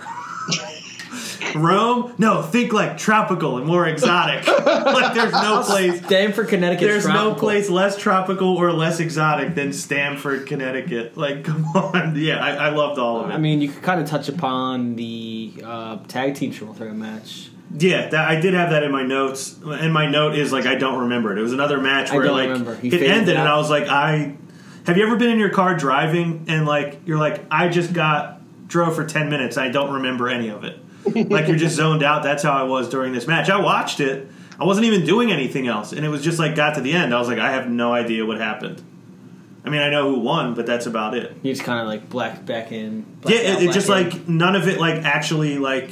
Rome, no, think like tropical and more exotic. (laughs) like there's no place. Stamford, Connecticut. There's no place less tropical or less exotic than Stamford, Connecticut. Like, (laughs) come on, yeah, I, I loved all of it. I mean, you could kind of touch upon the uh, tag team triple threat match. Yeah, that, I did have that in my notes, and my note is like I don't remember it. It was another match I where don't like. He it faded ended, and. I was like, I have you ever been in your car driving and like you're like I just got drove for ten minutes, I don't remember any of it. Like you're just zoned out. That's how I was during this match. I watched it. I wasn't even doing anything else, and it was just like got to the end. I was like, I have no idea what happened. I mean, I know who won, but that's about it. You just kind of like black back in. Yeah, blacked out, it, it just in. like none of it like actually like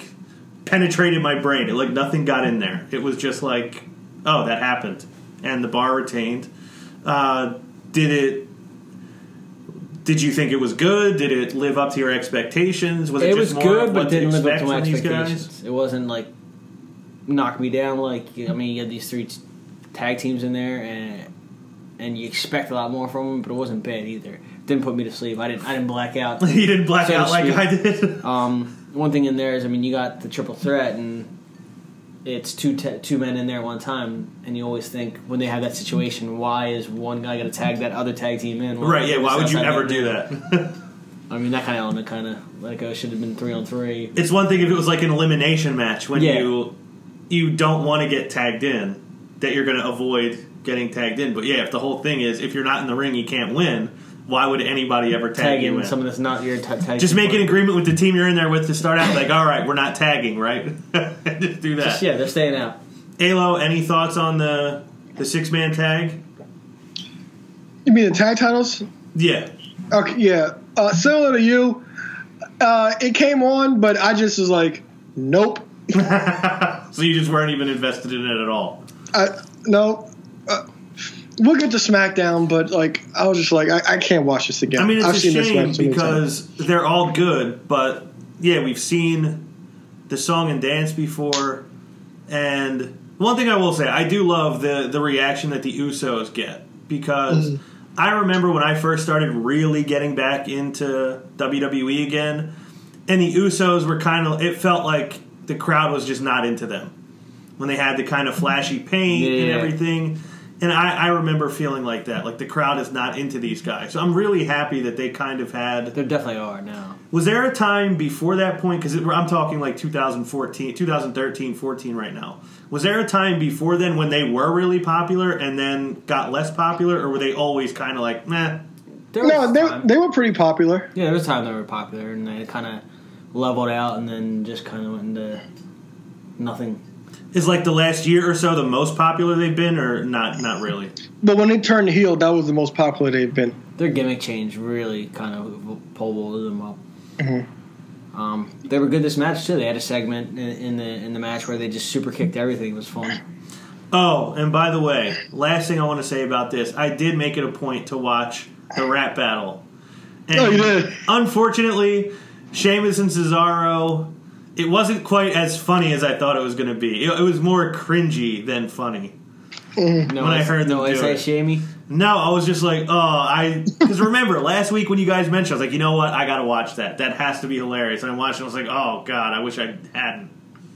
penetrated my brain. It like nothing got in there. It was just like, oh, that happened, and the bar retained. Uh, did it? Did you think it was good? Did it live up to your expectations? Was it, just more it was good, but didn't live up to my from these guys? expectations. It wasn't like knock me down. Like I mean, you had these three t- tag teams in there, and and you expect a lot more from them, but it wasn't bad either. Didn't put me to sleep. I didn't. I didn't black out. (laughs) you didn't black So out like. I did. (laughs) Um, one thing in there is, I mean, you got the triple threat, and it's two te- two men in there at one time, and you always think when they have that situation, why is one guy going to tag that other tag team in? Right? Yeah. Why would you ever do that? (laughs) I mean, that kind of element kind of like uh, it should have been three on three. It's one thing if it was like an elimination match when Yeah. you you don't want to get tagged in, that you're going to avoid getting tagged in. But yeah, if the whole thing is if you're not in the ring, you can't win. Why would anybody ever tag Tag you in in? someone that's not your ta- tag. Just make an agreement with the team you're in there with to start out. Like, all right, we're not tagging, right? (laughs) Just do that. Just, yeah, they're staying out. Alo, any thoughts on the the six man tag? You mean the tag titles? Yeah, Okay, yeah. Uh, similar to you, uh, it came on, but I just was like, nope. (laughs) so you just weren't even invested in it at all. I, no. Uh, we'll get to SmackDown, but like I was just like, I, I can't watch this again. I mean, it's I've a seen this shame match so many because they're all good, but yeah, we've seen the song and dance before, and one thing I will say, I do love the the reaction that the Usos get because mm-hmm. I remember when I first started really getting back into WWE again. and the Usos were kind of. It felt like the crowd was just not into them when they had the kind of flashy paint and everything. And I, I remember feeling like that, like the crowd is not into these guys. So I'm really happy that they kind of had. There definitely are now. Was there a time before that point? Because I'm talking like 2014, 2013, 14 right now. Was there a time before then when they were really popular and then got less popular, or were they always kind of like, meh? No, they, time- they were pretty popular. yeah, there was a time they were popular, and they kind of leveled out, and then just kind of went into nothing. Is like the last year or so the most popular they've been, or not? Not really. But when they turned heel, that was the most popular they've been. Their gimmick change really kind of pole vaulted them up. Mm-hmm. Um, they were good this match too. They had a segment in, in the in the match where they just super kicked everything. It was fun. Oh, and by the way, last thing I want to say about this, I did make it a point to watch the rap battle. And Oh, you did? Unfortunately, Sheamus and Cesaro, it wasn't quite as funny as I thought it was going to be. It, it was more cringy than funny. Mm. No, When I heard them no, do say it. shamey. No, I was just like, oh, I because remember last week when you guys mentioned, I was like, you know what, I got to watch that. That has to be hilarious. And I watched it, I was like, oh god, I wish I hadn't.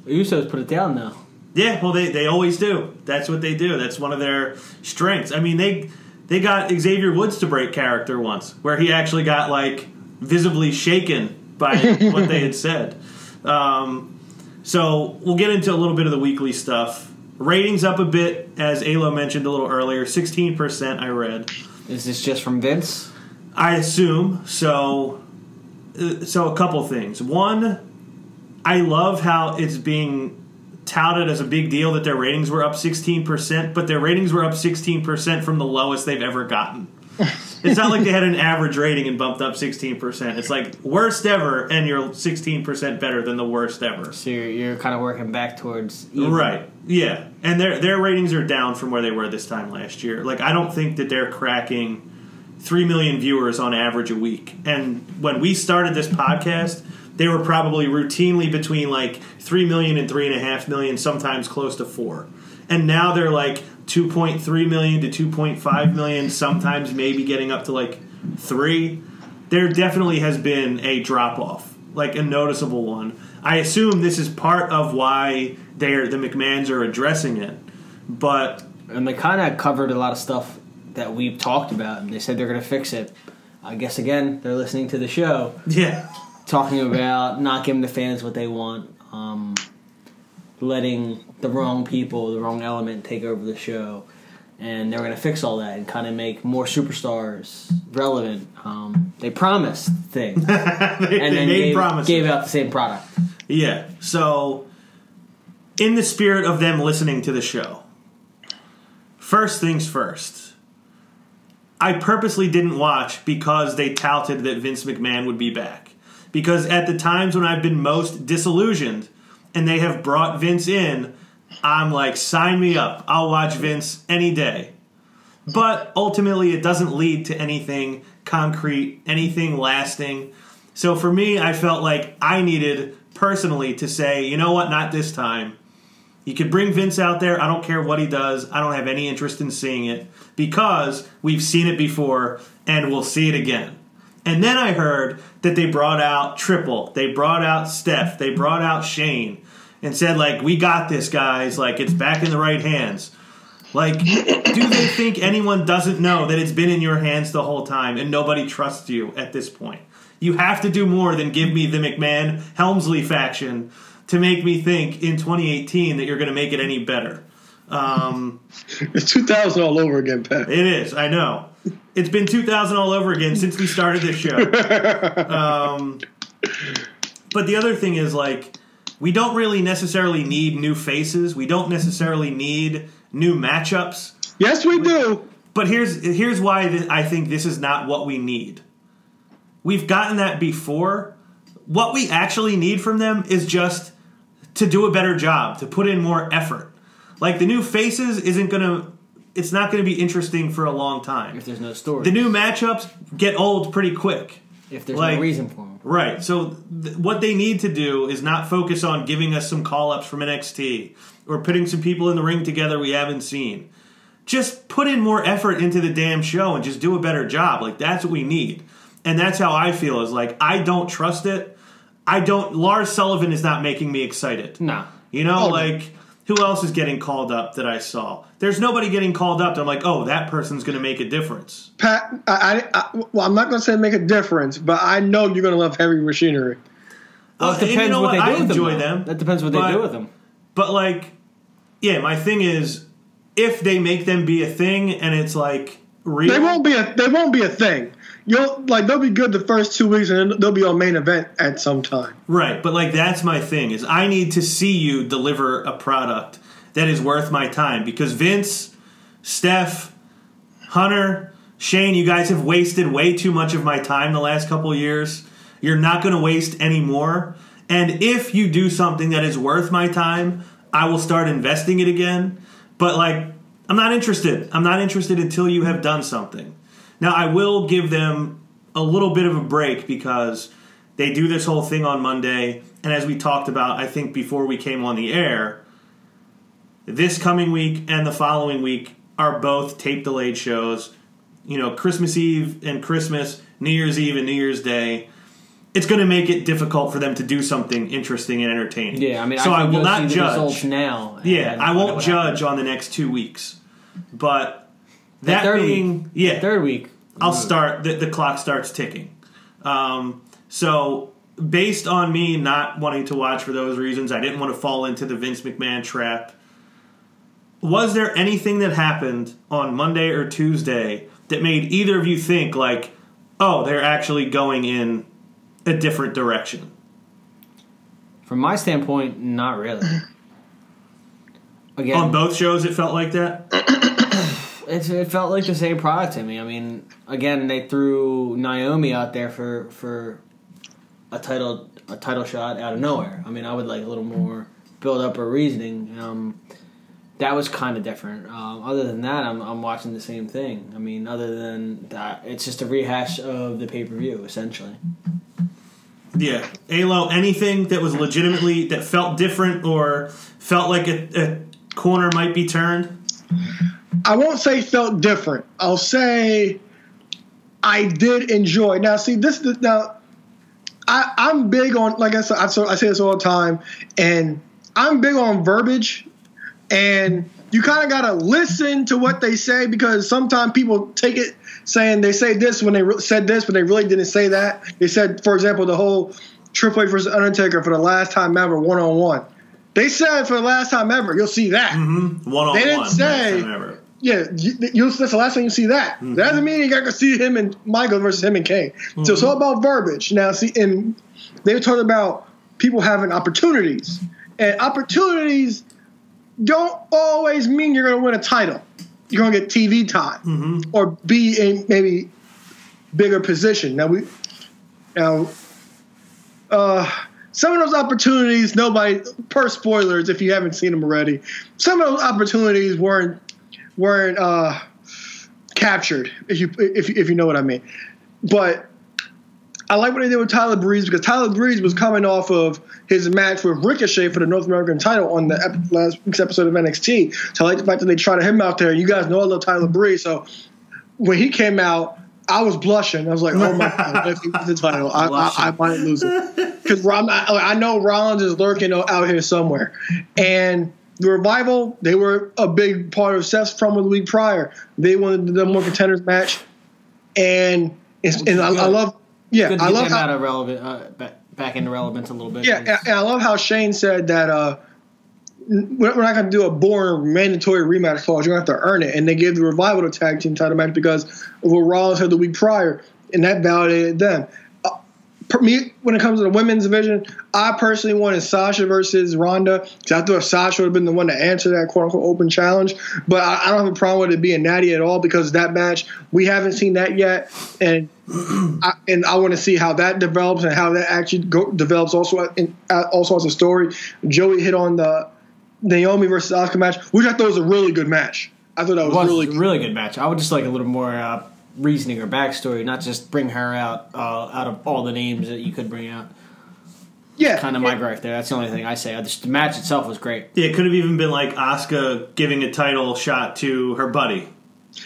Usos put it down though. Yeah, well, they, they always do. That's what they do. That's one of their strengths. I mean, they they got Xavier Woods to break character once, where he actually got like visibly shaken by (laughs) what they had said. Um, so we'll get into a little bit of the weekly stuff. Ratings up a bit, as Alo mentioned a little earlier. Sixteen percent, I read. Is this just from Vince? I assume so. uh, So a couple things. One, I love how it's being touted as a big deal that their ratings were up 16%, but their ratings were up 16% from the lowest they've ever gotten. (laughs) it's not like they had an average rating and bumped up 16%. It's like worst ever, and you're 16% better than the worst ever. So you're, you're kind of working back towards even. Right. Yeah. And their their ratings are down from where they were this time last year. Like I don't think that they're cracking 3 million viewers on average a week. And when we started this podcast, they were probably routinely between like 3 million and 3.5 million, sometimes close to 4. And now they're like 2.3 million to 2.5 million, sometimes maybe getting up to like 3. There definitely has been a drop off, like a noticeable one. I assume this is part of why they're the McMahons are addressing it. But And they kind of covered a lot of stuff that we've talked about, and they said they're going to fix it. I guess again, they're listening to the show, yeah, talking about not giving the fans what they want, um, letting the wrong people, the wrong element take over the show, and they're going to fix all that and kind of make more superstars relevant. Um, they promised things, (laughs) they, and they then made gave, promises. gave out the same product. Yeah. So, in the spirit of them listening to the show, first things first, I purposely didn't watch because they touted that Vince McMahon would be back. Because at the times when I've been most disillusioned and they have brought Vince in, I'm like, sign me up. I'll watch Vince any day. But ultimately, it doesn't lead to anything concrete, anything lasting. So for me, I felt like I needed personally to say, you know what, not this time. You could bring Vince out there. I don't care what he does. I don't have any interest in seeing it because we've seen it before and we'll see it again. And then I heard that they brought out Triple, they brought out Steph, they brought out Shane, and said, like, we got this, guys. Like, it's back in the right hands. Like, do they think anyone doesn't know that it's been in your hands the whole time and nobody trusts you at this point? You have to do more than give me the McMahon Helmsley faction to make me think in 2018 that you're going to make it any better. Um, (laughs) It's 2000 all over again, Pat. it is, I know. It's been 2000 all over again since we started this show. (laughs) Um, but the other thing is, like, we don't really necessarily need new faces. We don't necessarily need new matchups. Yes, we do. But here's here's why th- I think this is not what we need. We've gotten that before. What we actually need from them is just to do a better job, to put in more effort. Like the new faces isn't gonna, it's not gonna be interesting for a long time. If there's no story, The new matchups get old pretty quick. if there's like- no reason for them. Right. So th- what they need to do is not focus on giving us some call ups from NXT or putting some people in the ring together we haven't seen. Just put in more effort into the damn show and just do a better job. Like that's what we need. And that's how I feel is like I don't trust it. I don't. Lars Sullivan is not making me excited. No. You know, Oh, like who else is getting called up that I saw? There's nobody getting called up. That I'm like, oh, that person's going to make a difference. Pat, I, I, I, well, I'm not going to say make a difference, but I know you're going to love heavy machinery. Well, Uh, it and you depends know what they do I with enjoy them. though. them. That depends what but- they do with them. But like, yeah, my thing is, if they make them be a thing and it's like real, They won't be a they won't be a thing. You'll like they'll be good the first two weeks, and then they'll be on main event at some time. Right, but like that's my thing is I need to see you deliver a product that is worth my time because Vince, Steph, Hunter, Shane, you guys have wasted way too much of my time the last couple years. You're not going to waste any more. And if you do something that is worth my time, I will start investing it again. But like I'm not interested. I'm not interested until you have done something. Now I will give them a little bit of a break because they do this whole thing on Monday, and as we talked about, I think before we came on the air, this coming week and the following week are both tape delayed shows. You know, Christmas Eve and Christmas, New Year's Eve and New Year's Day. It's going to make it difficult for them to do something interesting and entertaining. Yeah, I mean, so I, I, will not judge. now. Yeah, I won't judge happens. on the next two weeks, but that third being week. yeah, Third week. I'll start. The, the clock starts ticking. Um, so, based on me not wanting to watch for those reasons, I didn't want to fall into the Vince McMahon trap. Was there anything that happened on Monday or Tuesday that made either of you think like, oh, they're actually going in a different direction? From my standpoint, not really. (clears throat) Again, On both shows, it felt like that. (clears throat) It's, it felt like the same product to me. I mean, again, they threw Naomi out there for for a title a title shot out of nowhere. I mean, I would like a little more build up or reasoning. Um, that was kind of different. Um, other than that, I'm I'm watching the same thing. I mean, other than that, it's just a rehash of the pay per view essentially. Yeah, Alo, anything that was legitimately that felt different or felt like a, a corner might be turned. I won't say felt different. I'll say I did enjoy. Now, see this. Now, I, I'm big on like I said. I, so- I say this all the time, and I'm big on verbiage. And you kind of gotta listen to what they say because sometimes people take it saying they say this when they re- said this, but they really didn't say that. They said, for example, the whole Triple H versus Undertaker for the last time ever, one on one. They said for the last time ever, you'll see that. One on one. They didn't say- Yeah, you, you'll, that's the last time you see that. That doesn't mean you got to see him and Michael versus him and Kane. So it's all about verbiage. Now, see, and they were talking about people having opportunities, and opportunities don't always mean you're going to win a title. You're going to get TV time or be in maybe bigger position. Now we, now, uh, some of those opportunities, nobody per spoilers if you haven't seen them already. Some of those opportunities weren't weren't uh, captured, if you if if you know what I mean. But I like what they did with Tyler Breeze because Tyler Breeze was coming off of his match with Ricochet for the North American title on the ep- last week's episode of NXT. So I like the fact that they tried him out there. You guys know I love Tyler Breeze, so when he came out, I was blushing. I was like, "Oh my god, if he wins the title, I, I, I might lose it." Because I, I know Rollins is lurking out here somewhere, and the revival they were a big part of Seth's promo the week prior. They wanted the number one contenders match, and and I, I love yeah Good I love how, out of relevant uh, back, back into relevance a little bit. yeah, and, I love how Shane said that uh, we're we're not going to do a boring mandatory rematch clause. You're going to have to earn it. And they gave the Revival the tag team title match because of what Rollins had the week prior, and that validated them. Me, when it comes to the women's division, I personally wanted Sasha versus Ronda because I thought Sasha would have been the one to answer that quote unquote open challenge. But I, I don't have a problem with it being Natty at all because that match we haven't seen that yet, and I, and I want to see how that develops and how that actually go, develops also in, also as a story. Joey hit on the Naomi versus Asuka match, which I thought was a really good match. I thought that was, was really a really good match. I would just like a little more uh, reasoning or backstory, not just bring her out uh, out of all the names that you could bring out. yeah. Kind of my gripe there. That's the only thing I say. I just, the match itself was great. Yeah, it could have even been like Asuka giving a title shot to her buddy.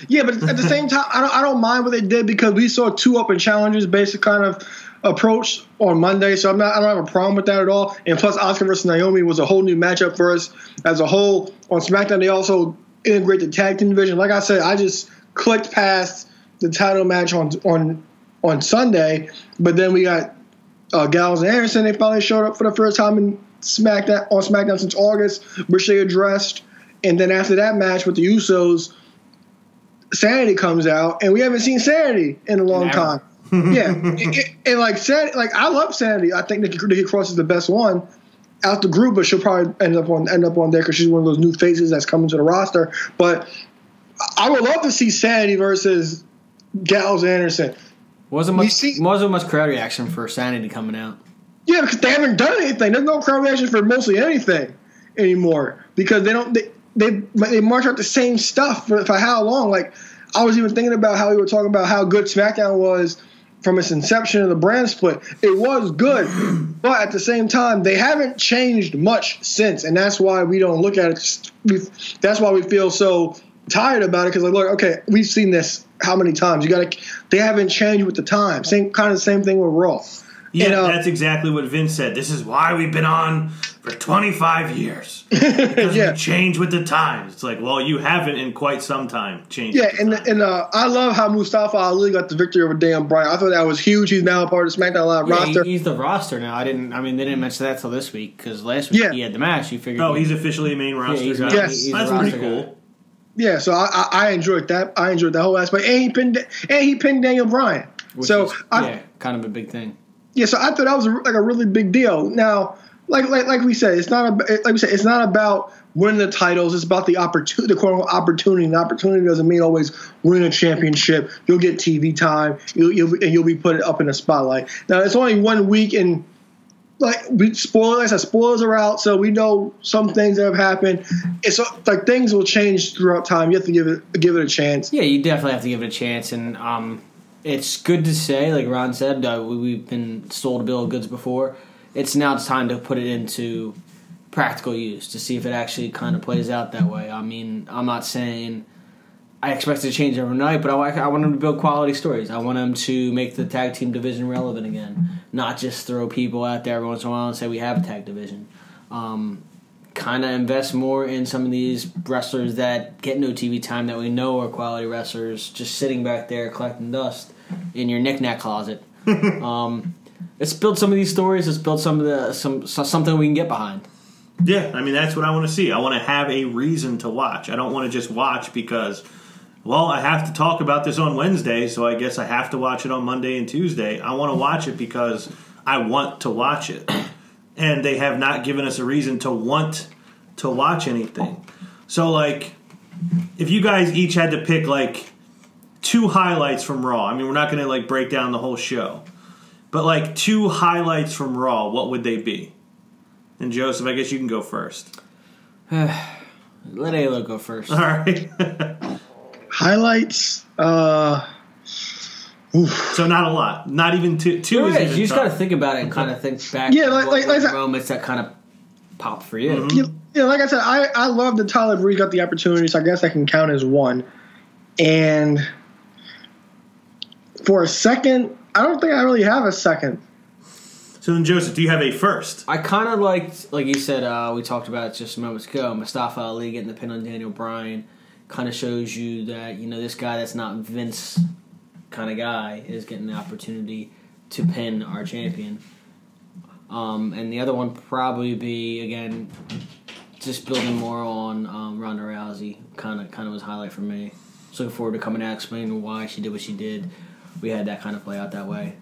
Yeah, but at the (laughs) same time, I don't, I don't mind what they did because we saw two open challenges basic kind of approach on Monday. So I'm not I don't have a problem with that at all. And plus, Asuka versus Naomi was a whole new matchup for us as a whole. On SmackDown, they also integrate the tag team division. Like I said, I just clicked past the title match on on on Sunday, but then we got uh, Gallows and Anderson. They finally showed up for the first time in SmackDown on SmackDown since August, which they addressed. And then after that match with the Usos, Sanity comes out, and we haven't seen Sanity in a long Never. time. yeah, and, and- and like Sanity, like I love Sanity. I think Nikki, Nikki Cross is the best one out the group, but she'll probably end up on end up on there because she's one of those new faces that's coming to the roster. But I would love to see Sanity versus And Anderson. Wasn't much see- wasn't much crowd reaction for Sanity coming out. Yeah, because they haven't done anything. There's no crowd reaction for mostly anything anymore because they don't. They they, they march out the same stuff for, for how long? Like I was even thinking about how we were talking about how good SmackDown was from its inception of the brand split. It was good, (clears throat) but at the same time, they haven't changed much since, and that's why we don't look at it. That's why we feel so tired about it because like, look, okay, we've seen this how many times? You got to. They haven't changed with the time. Same kind of same thing with Raw. Yeah, And, uh, that's exactly what Vince said. This is why we've been on for 25 years. (laughs) Because Yeah. we change with the times. It's like, well, you haven't in quite some time changed. Yeah, and times. and uh, I love how Mustafa Ali got the victory over Dan Bryan. I thought that was huge. He's now a part of SmackDown Live Yeah, roster. he- he's the roster now. I didn't. I mean, they didn't mention that till this week because last week Yeah. he had the match. You figured. oh, he- he's officially a main roster he's a- guy. Yes. he's That's roster pretty guy. Yeah, so I, I, I enjoyed that. I enjoyed that whole aspect, and he pinned and he pinned Daniel Bryan. which so is, I, yeah, kind of a big thing. Yeah, so I thought that was a, like a really big deal. Now, like like like we said, it's not a, like we said, it's not about winning the titles. It's about the opportunity, the quote unquote opportunity. And the opportunity doesn't mean always winning a championship. You'll get TV time, you'll, you'll and you'll be put up in the spotlight. Now, it's only one week, and like we spoilers, said, spoilers are out, so we know some things that have happened. It's like things will change throughout time. You have to give it give it a chance. Yeah, you definitely have to give it a chance, and um, it's good to say, like Ron said, uh, we, we've been sold a bill of goods before. It's now it's time to put it into practical use to see if it actually kind of plays out that way. I mean, I'm not saying I expect it to change overnight, but I, I want them to build quality stories. I want them to make the tag team division relevant again, not just throw people out there every once in a while and say we have a tag division. Um, kind of invest more in some of these wrestlers that get no TV time that we know are quality wrestlers, just sitting back there collecting dust in your knickknack closet. (laughs) um, let's build some of these stories. Let's build some of the some, something we can get behind. Yeah, I mean that's what I want to see. I want to have a reason to watch. I don't want to just watch because, well, I have to talk about this on Wednesday, so I guess I have to watch it on Monday and Tuesday. I want to watch it because I want to watch it, and they have not given us a reason to want to watch anything. So, like, if you guys each had to pick like two highlights from Raw, I mean, we're not going to like break down the whole show, but like two highlights from Raw, what would they be? And Joseph, I guess you can go first. (sighs) Let Ayla go first. All right. (laughs) Highlights. Uh, so not a lot. Not even two. Two There is is. even You just tough. got to think about it and kind of think back. Yeah, like- what like- like the I- moments that kind of popped for you. Mm-hmm. you, you know, like I said, I, I love that Tyler Breeze got the opportunity, so I guess I can count as one. And for a second, I don't think I really have a second. So then, Joseph, do you have a first? I kind of liked, like you said, uh, we talked about it just moments ago. Mustafa Ali getting the pin on Daniel Bryan kind of shows you that you know this guy that's not Vince kind of guy is getting the opportunity to pin our champion. Um, and the other one probably be again just building more on um, Ronda Rousey. Kind of, kind of was highlight for me. Just looking forward to coming out explaining why she did what she did. We had that kind of play out that way.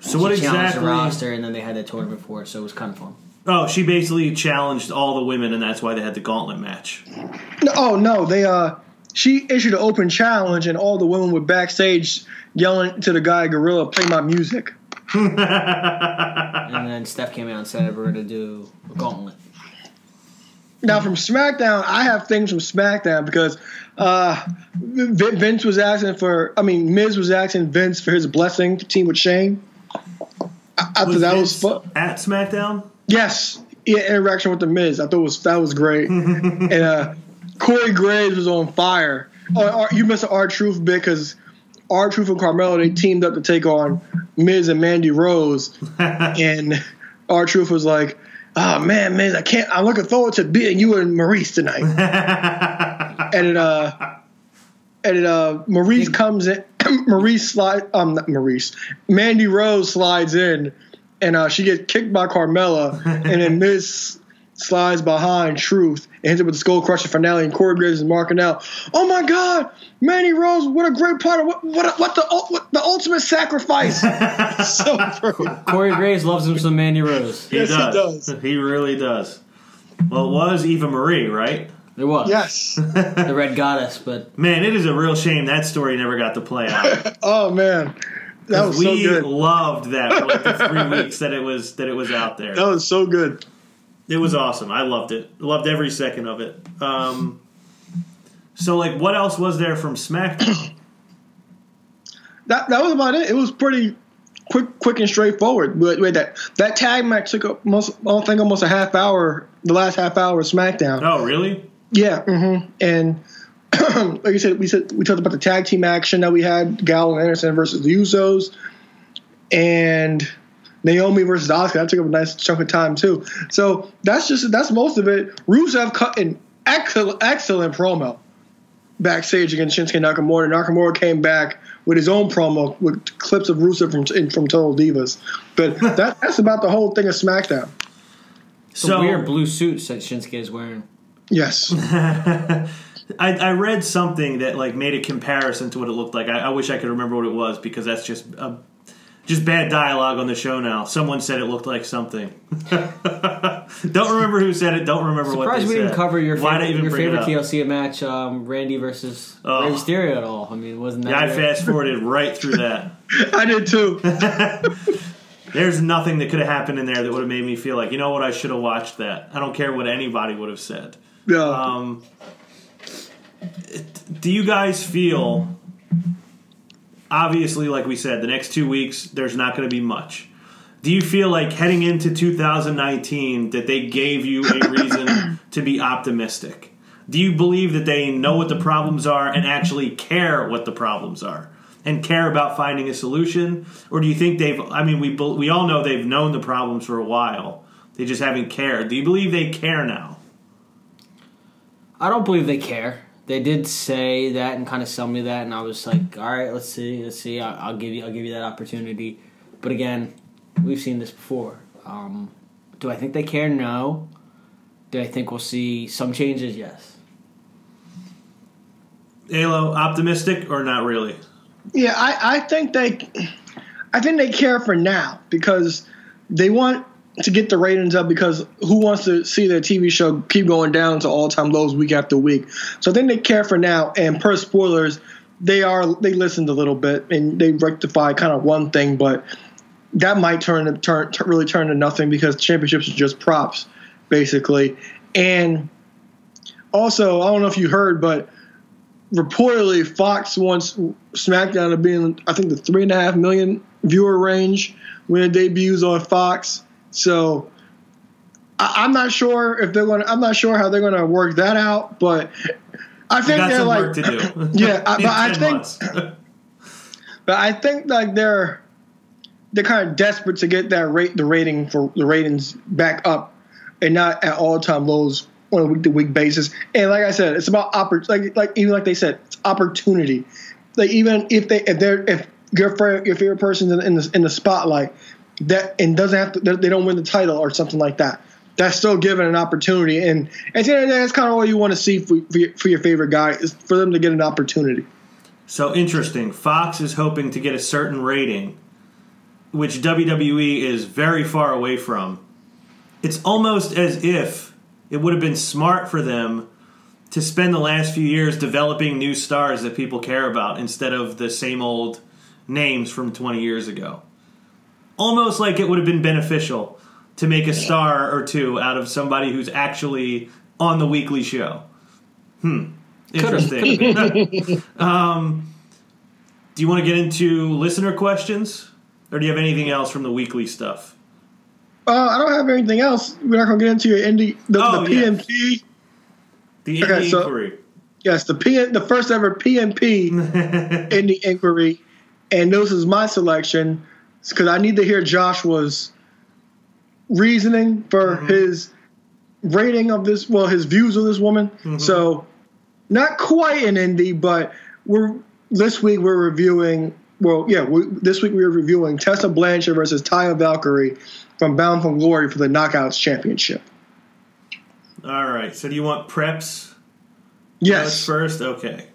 So what she challenged exactly? the roster, and then they had that tournament for it, so it was kind of fun. Oh, she basically challenged all the women, and that's why they had the gauntlet match. No, oh no, they uh, she issued an open challenge, and all the women were backstage yelling to the guy Gorilla, "Play my music." (laughs) (laughs) And then Steph came out and said we're going to do a gauntlet. Now from SmackDown, I have things from SmackDown because uh, Vin- Vince was asking for, I mean, Miz was asking Vince for his blessing to team with Shane. I, I thought that was Vince fun. at SmackDown. Yes, yeah, interaction with the Miz. I thought was that was great. (laughs) and uh, Corey Graves was on fire Oh, you missed the R-Truth bit because R-Truth and Carmella they teamed up to take on Miz and Mandy Rose, (laughs) and R-Truth was like, "Oh man, Miz, I can't. I'm looking forward to beating you and Maurice tonight." (laughs) and it uh, and it uh, Maurice comes in. (clears throat) Maurice slide um not Maurice, Mandy Rose slides in, and uh, she gets kicked by Carmella, and then (laughs) Miz slides behind Truth and hits it with the Skull Crusher finale, and Corey Graves is marking out. Oh my God, Mandy Rose! What a great part of what what, what the what, the ultimate sacrifice. (laughs) so great. Corey Graves loves him some Mandy Rose. He Yes, he does. does. (laughs) He really does. Well, it was Eva Marie, right? There was. Yes. The Red Goddess, but Man, it is a real shame that story never got to play out. Oh man, that was we so good. loved that for like the three (laughs) weeks that it was that it was out there. That was so good. It was awesome. I loved it. Loved every second of it. Um, so, like, what else was there from SmackDown? (clears throat) That that was about it. It was pretty quick, quick and straightforward. But wait, that that tag match took up most, I don't think almost a half hour. The last half hour of SmackDown. oh, really? Yeah, hmm and (clears throat) like you said, we said we talked about the tag team action that we had: Gal and Anderson versus the Usos, and Naomi versus Asuka. That took up a nice chunk of time too. So that's just that's most of it. Rusev cut an excellent, excellent promo backstage against Shinsuke Nakamura. Nakamura came back with his own promo with clips of Rusev from from Total Divas. But (laughs) that, that's about the whole thing of SmackDown. the weird blue suits that Shinsuke is wearing. Yes. (laughs) I, I read something that like made a comparison to what it looked like. I, I wish I could remember what it was because that's just uh, just bad dialogue on the show now. Someone said it looked like something. (laughs) don't remember who said it. Don't remember what Surprised they we didn't cover your Why'd I favorite, even your favorite up? TLC match, um, Randy versus Oh. Rey Mysterio at all. I mean, wasn't that? Yeah, I fast forwarded right through that. (laughs) I did too. (laughs) There's nothing that could have happened in there that would have made me feel like, you know what, I should have watched that. I don't care what anybody would have said. Yeah. Um, do you guys feel, obviously, like we said, the next two weeks, there's not going to be much. Do you feel like heading into 2019 that they gave you a reason (coughs) to be optimistic? Do you believe that they know what the problems are and actually care what the problems are and care about finding a solution? Or do you think they've, I mean, we, we all know they've known the problems for a while. They just haven't cared. Do you believe they care now? I don't believe they care. They did say that and kind of sell me that, and I was like, all right, let's see, let's see. I'll, I'll give you, I'll give you that opportunity. But again, we've seen this before. Um, do I think they care? No. Do I think we'll see some changes? Yes. Alo, optimistic or not really? Yeah, I, I think they, I think they care for now because they want to get the ratings up because who wants to see their TV show keep going down to all time lows week after week? So I think they care for now. And per spoilers, they are they listened a little bit and they rectify kind of one thing, but that might turn turn, turn really turn to nothing because championships are just props basically. And also, I don't know if you heard, but reportedly Fox wants SmackDown to be in I think the three and a half million viewer range when it debuts on Fox. So I, I'm not sure if they're going. to I'm not sure how they're going to work that out, but I think they're like work to do. (laughs) Yeah, I- (laughs) but I think- (laughs) But I think like they're they're kind of desperate to get that rate the rating for the ratings back up and not at all time lows on a week to week basis. And like I said, it's about oppor- like like even like they said, it's opportunity. Like even if they if they're if your favorite your favorite person's in, in the in the spotlight that and doesn't have to they don't win the title or something like that. That's still given an opportunity, and at the end of the day, that's kind of all you want to see for, for, your, for your favorite guy is for them to get an opportunity. So interesting. Fox is hoping to get a certain rating, which WWE is very far away from. It's almost as if it would have been smart for them to spend the last few years developing new stars that people care about instead of the same old names from 20 years ago. Almost like it would have been beneficial to make a star or two out of somebody who's actually on the weekly show. Hmm. Interesting. (laughs) um, do you want to get into listener questions, or do you have anything else from the weekly stuff? Uh, I don't have anything else. We're not gonna get into your indie, the, Oh, the yeah. PMT. The Okay, indie so- inquiry. Yes, the P, the first ever PNP (laughs) in the inquiry, and this is my selection because I need to hear Joshua's reasoning for mm-hmm. his rating of this, well, his views of this woman. Mm-hmm. So, not quite an indie, but we're this week we're reviewing. Well, yeah, we, this week we are reviewing Tessa Blanchard versus Taya Valkyrie from Bound for Glory for the Knockouts Championship. All right. So do you want preps? Yes. first? Okay.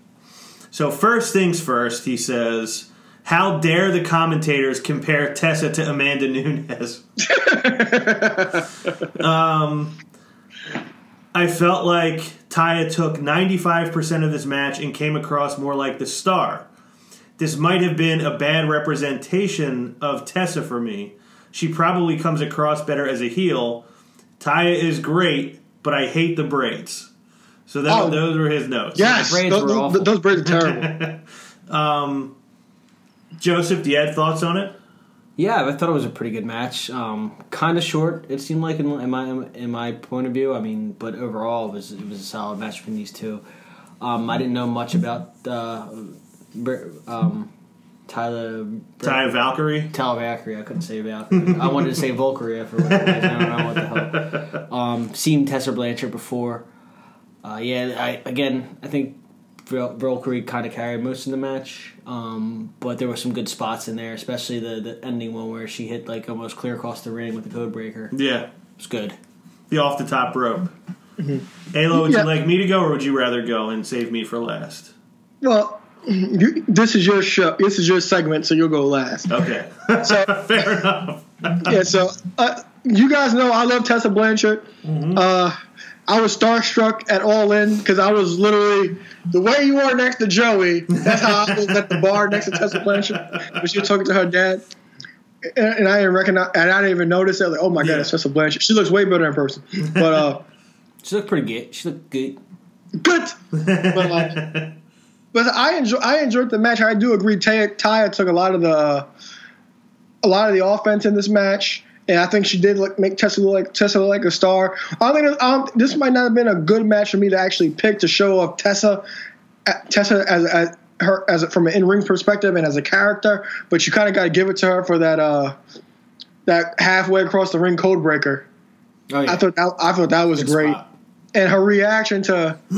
So first things first, he says, "How dare the commentators compare Tessa to Amanda Nunes?" (laughs) um, I felt like Taya took 95% of this match and came across more like the star. This might have been a bad representation of Tessa for me. She probably comes across better as a heel. Taya is great, but I hate the braids. So that, Oh. those were his notes. Yes, braids those, were those- awful. those braids are terrible. (laughs) Joseph, do you have thoughts on it? Yeah, I thought it was a pretty good match. Um, kind of short, it seemed like in, in my in my point of view. I mean, but overall, it was it was a solid match between these two. Um, I didn't know much about uh, um, Tyler Taya Valkyrie? Tyler Valkyrie. I couldn't say about. I wanted to say Valkyrie for whatever reason. I don't know what the hell. Um, seen Tessa Blanchard before. Uh, yeah, I again, I think Val- Valkyrie kind of carried most of the match, um, but there were some good spots in there, especially the, the ending one where she hit like almost clear across the ring with the code breaker. Yeah. it's good. The off the top rope. Alo, would Yeah. you like me to go or would you rather go and save me for last? Well, (clears throat) you, this is your show. This is your segment, so you'll go last. Okay. (laughs) So, (laughs) Fair enough. yeah, so uh, you guys know I love Tessa Blanchard. Uh, I was starstruck at All In because I was literally the way you are next to Joey. That's how I was at the bar next to Tessa Blanchard when she was talking to her dad. And, and I didn't recognize, and I didn't even notice it. Like, oh my Yeah. god, it's Tessa Blanchard. She looks way better in person. But uh, She looked pretty good. She looked good. good. But, uh, but I enjoy. I enjoyed the match. I do agree. Taya, Taya took a lot of the a lot of the offense in this match, and I think she did look, make Tessa look like Tessa look like a star. I think um, this might not have been a good match for me to actually pick to show off Tessa, uh, Tessa as, as her as a, from an in ring perspective and as a character. But you kind of got to give it to her for that uh that halfway across the ring code breaker. Oh yeah, I thought that, I thought that was Good great spot. and her reaction to (clears throat)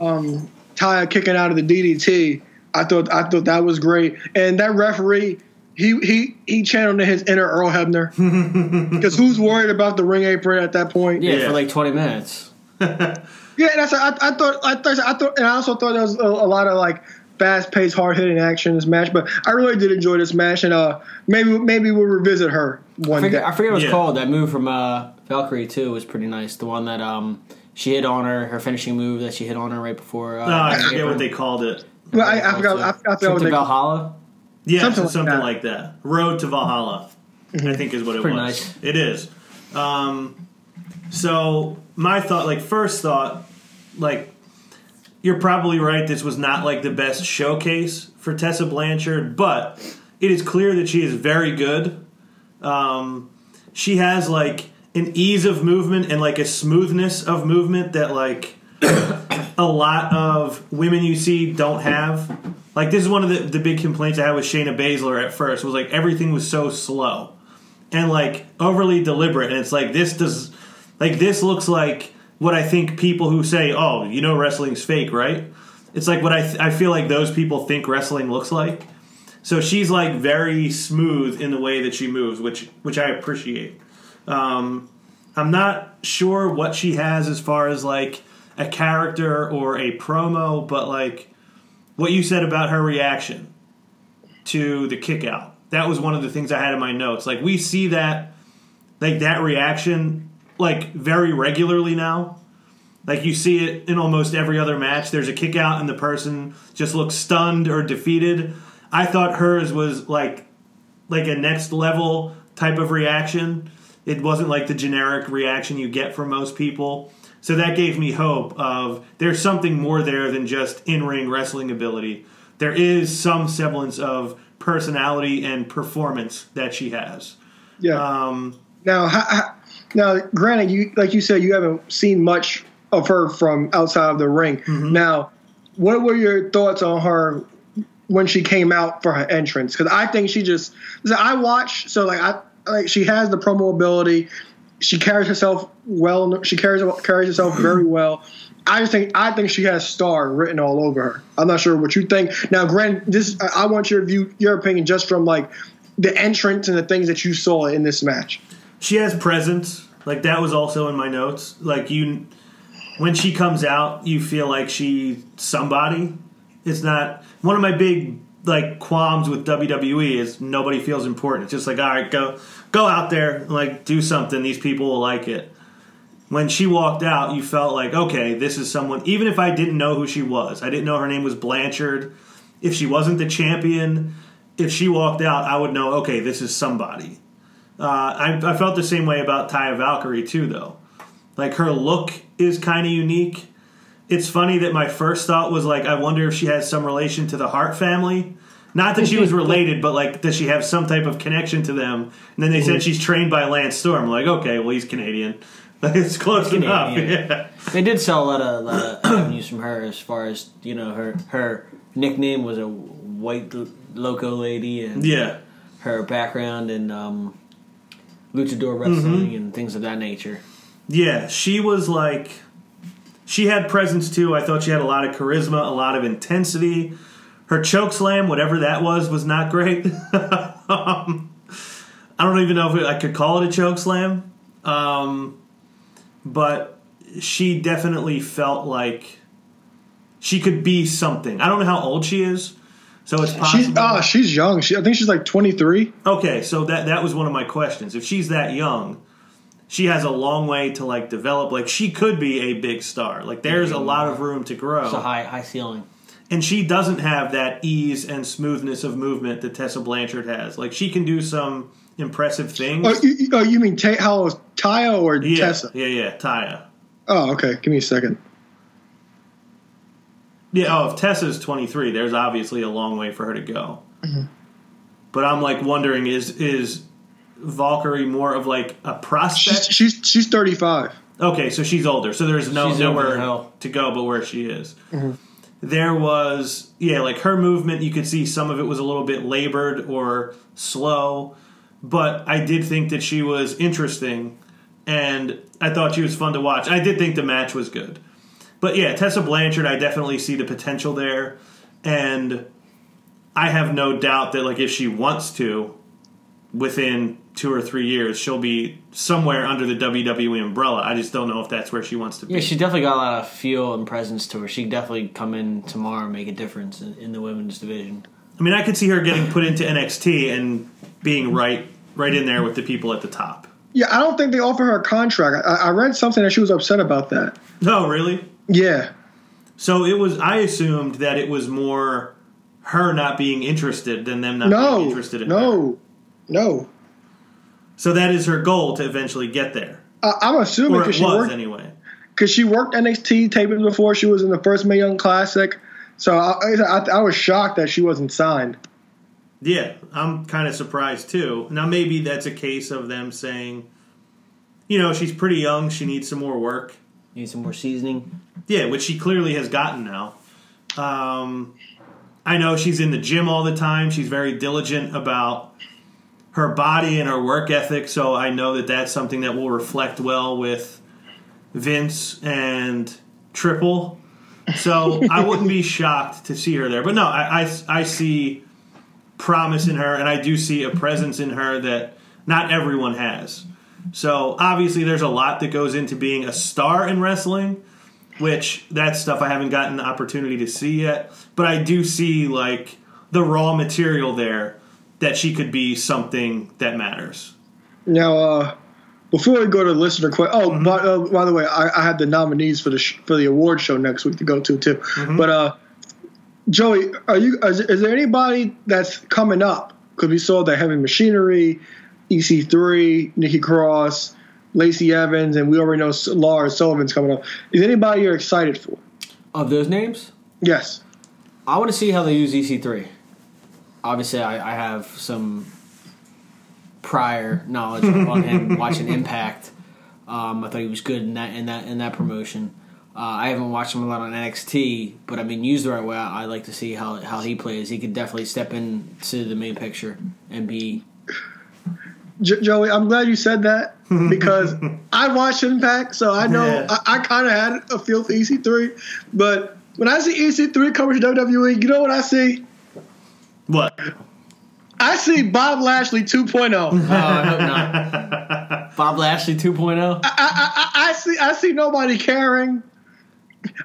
um, Taya kicking out of the DDT, I thought I thought that was great. And that referee, he he he channeled his inner Earl Hebner (laughs) because who's worried about the ring apron at that point? Yeah, Yeah. for like twenty minutes. (laughs) yeah. That's I, I thought I thought I thought, and I also thought there was a, a lot of like fast paced, hard hitting action in this match. But I really did enjoy this match, and uh, maybe maybe we'll revisit her I one forget, day. I forget what it's Yeah. called. That move from uh, Valkyrie too was pretty nice. The one that um she hit on her, her finishing move that she hit on her right before. Uh, I forget apron. what they called it. Well, I, I forgot. I, I forgot what Something they, Valhalla. Yeah, Something something, like that. like that. Road to Valhalla, I think is what it was. nice. It is. Um, so my thought, like first thought, like you're probably right. This was not like the best showcase for Tessa Blanchard, but it is clear that she is very good. Um, she has like an ease of movement and like a smoothness of movement that like a lot of women you see don't have. Like this is one of the, the big complaints I had with Shayna Baszler at first was like everything was so slow and like overly deliberate. And it's like this does like this looks like what I think people who say oh you know wrestling's fake right? It's like what I th- I feel like those people think wrestling looks like. So she's like very smooth in the way that she moves which which I appreciate. Um, I'm not sure what she has as far as like a character or a promo, but like what you said about her reaction to the kick out. That was one of the things I had in my notes. Like we see that like that reaction like very regularly now. Like you see it in almost every other match. There's a kick out and the person just looks stunned or defeated. I thought hers was like like a next level type of reaction. It wasn't like the generic reaction you get from most people. So that gave me hope of there's something more there than just in-ring wrestling ability. There is some semblance of personality and performance that she has. yeah. Um, Now, ha, now, granted, you like you said, you haven't seen much of her from outside of the ring. Now, what were your thoughts on her when she came out for her entrance? Because I think she just. I watch, so like I like she has the promo ability. She carries herself well. She carries carries herself very mm-hmm. well. I just think I think she has star written all over her. I'm not sure what you think. Now, Grant, this I I want your view, your opinion, just from like the entrance and the things that you saw in this match. She has presence. Like that was also in my notes. Like you, when she comes out, you feel like she somebody. It's not one of my big like qualms with WWE is nobody feels important. It's just like all right, go go out there, like do something. These people will like it. When she walked out, you felt like okay, this is someone. Even if I didn't know who she was, I didn't know her name was Blanchard. If she wasn't the champion, if she walked out, I would know okay, this is somebody. Uh, I, I felt the same way about Taya Valkyrie too, though. Like her look is kind of unique. It's funny that my first thought was like, I wonder if she has some relation to the Hart family. Not that she was related, but like, does she have some type of connection to them? And then they said she's trained by Lance Storm. I'm like, okay, well he's Canadian. (laughs) it's close enough. Yeah. They did sell a lot of, lot of avenues from her as far as you know her her nickname was a white loco lady and Yeah. her background in um, luchador wrestling and things of that nature. Yeah, she was like she had presence too. I thought she had a lot of charisma, a lot of intensity. Her choke slam, whatever that was, was not great. (laughs) um, I don't even know if I could call it a choke slam, um, but she definitely felt like she could be something. I don't know how old she is, so it's possible. She's ah, she's young. She I think she's like 23. Okay, so that that was one of my questions. If she's that young, she has a long way to like develop. Like she could be a big star. Like there's a lot of room to grow. It's a high high ceiling. and she doesn't have that ease and smoothness of movement that Tessa Blanchard has. Like she can do some impressive things. Oh, you, you- oh, you mean Ta- how is Taya or yeah, Tessa? yeah, yeah, Taya. Oh, okay. Give me a second. Yeah, oh, if Tessa's 23, there's obviously a long way for her to go. Mm-hmm. But I'm like wondering is is Valkyrie more of like a prospect? She's she's she's 35. Okay, so she's older. So there's no She's over the nowhere to go but where she is. Mm-hmm. There was yeah, like her movement. You could see some of it was a little bit labored or slow, but I did think that she was interesting, and I thought she was fun to watch. I did think the match was good, but yeah, Tessa Blanchard. I definitely see the potential there, and I have no doubt that like if she wants to, within two or three years, she'll be somewhere under the WWE umbrella. I just don't know if that's where she wants to be. Yeah, she definitely got a lot of feel and presence to her. She could definitely come in tomorrow and make a difference in, in the women's division. I mean, I could see her getting put into NXT and being right, right in there with the people at the top. Yeah, I don't think they offer her a contract. I, I read something that she was upset about that. No, really. Yeah. So it was. I assumed that it was more her not being interested than them not being interested in her. No. No. So that is her goal to eventually get there, I, I'm assuming because she was worked anyway. because she worked NXT taping before she was in the first Mae Young Classic. So I, I, I was shocked that she wasn't signed. Yeah, I'm kind of surprised too. Now maybe that's a case of them saying, you know, she's pretty young. She needs some more work. Need some more seasoning. Yeah, which she clearly has gotten now. Um, I know she's in the gym all the time. She's very diligent about her body and her work ethic. So I know that that's something that will reflect well with Vince and Triple. So (laughs) I wouldn't be shocked to see her there. But no, I, I, I see promise in her, and I do see a presence in her that not everyone has. So obviously, there's a lot that goes into being a star in wrestling, which that stuff I haven't gotten the opportunity to see yet. But I do see like the raw material there that she could be something that matters. Now, uh, before we go to listener question, oh, by, uh, by the way, I, I have the nominees for the sh- for the award show next week to go to too. But uh, Joey, are you? Is, is there anybody that's coming up? Because we saw the Heavy Machinery, EC3, Nikki Cross, Lacey Evans, and we already know S- Lars Sullivan's coming up. Is anybody you're excited for? Of those names, Yes. I want to see how they use EC3. Obviously, I, I have some prior knowledge on him (laughs) watching Impact. Um, I thought he was good in that in that in that promotion. I haven't watched him a lot on NXT, but I mean, used the right way, I I like to see how how he plays. He could definitely step into the main picture and be. Joey, I'm glad you said that (laughs) because I watched Impact, so I know Yeah. I, I kind of had a feel for EC3. But when I see EC3 coming to WWE, you know what I see? What? I see Bob Lashley 2.0. Oh, I hope not. (laughs) Bob Lashley 2.0. I, I, I, I see I see nobody caring.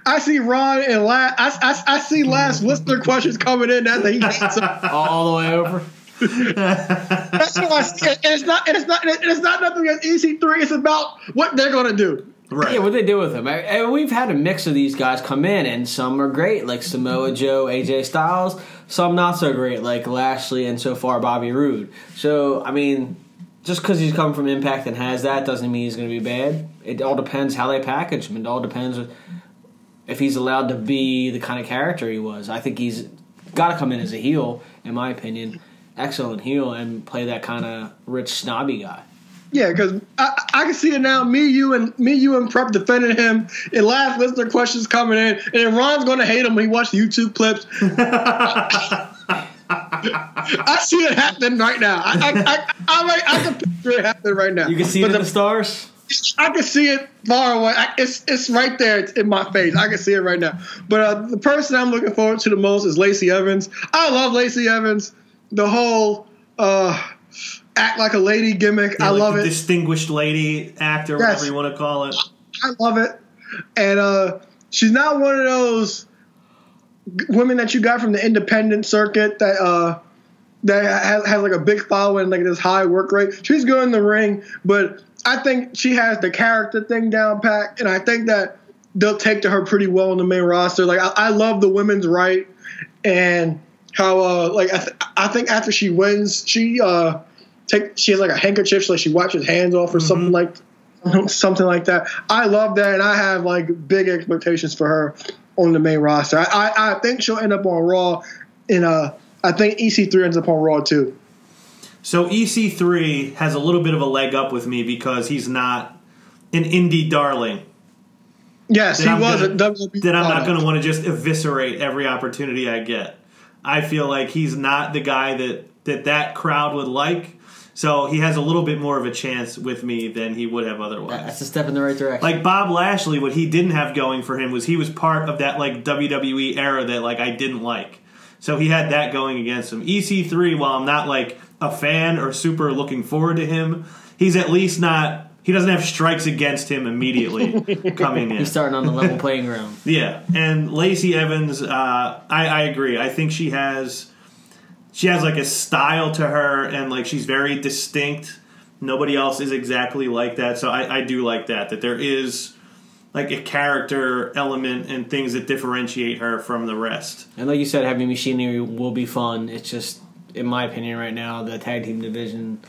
I see Ron and La- I, I, I see last listener questions coming in that he hates all, all the way over. That's what I see. And it's not and it's not and it's not nothing against EC3. It's about what they're gonna do. Right. Yeah, what they do with him. I, and we've had a mix of these guys come in, and some are great, like Samoa Joe, AJ Styles. Some not so great, like Lashley, and so far Bobby Roode. So, I mean, just because he's come from Impact and has that doesn't mean he's going to be bad. It all depends how they package him. It all depends if he's allowed to be the kind of character he was. I think he's got to come in as a heel, in my opinion, excellent heel, and play that kind of rich snobby guy. Yeah, because I, I can see it now. Me, you, and me, you, and Prep defending him, and last listener questions coming in, and then Ron's going to hate him when he watches YouTube clips. (laughs) I see it happening right now. I, I, I, I, I can picture it happening right now. You can see But it in the- the stars. I can see it far away. I, it's it's right there. It's in my face. I can see it right now. But uh, the person I'm looking forward to the most is Lacey Evans. I love Lacey Evans. The whole uh, act like a lady gimmick. Yeah, I like love it. Distinguished lady actor, Yes. whatever you want to call it. I love it. And uh, she's not one of those women that you got from the independent circuit that uh, that has, has like a big following, like this high work rate. She's good in the ring, but I think she has the character thing down pat, and I think that they'll take to her pretty well in the main roster. Like I, I love the women's right and how uh like I, th- I think after she wins, she uh take she has like a handkerchief so like she wipes his hands off or something like something like that. I love that, and I have like big expectations for her on the main roster. I, I, I think she'll end up on Raw, and uh, I think EC3 ends up on Raw too. So EC3 has a little bit of a leg up with me because he's not an indie darling. Yes, That he I'm was gonna- a WWE. That I'm not going to want to just eviscerate every opportunity I get. I feel like he's not the guy that that, that crowd would like. So he has a little bit more of a chance with me than he would have otherwise. That's a step in the right direction. like Bob Lashley, what he didn't have going for him was he was part of that like WWE era that like I didn't like. So he had that going against him. EC3, while I'm not like a fan or super looking forward to him, he's at least not. He doesn't have strikes against him immediately (laughs) coming in. He's starting on the level playing ground. (laughs) Yeah, and Lacey Evans, uh, I, I agree. I think she has she has like a style to her, and like she's very distinct. Nobody else is exactly like that, so I, I do like that. That there is like a character element and things that differentiate her from the rest. And like you said, Heavy Machinery will be fun. It's just, in my opinion, right now, the tag team division.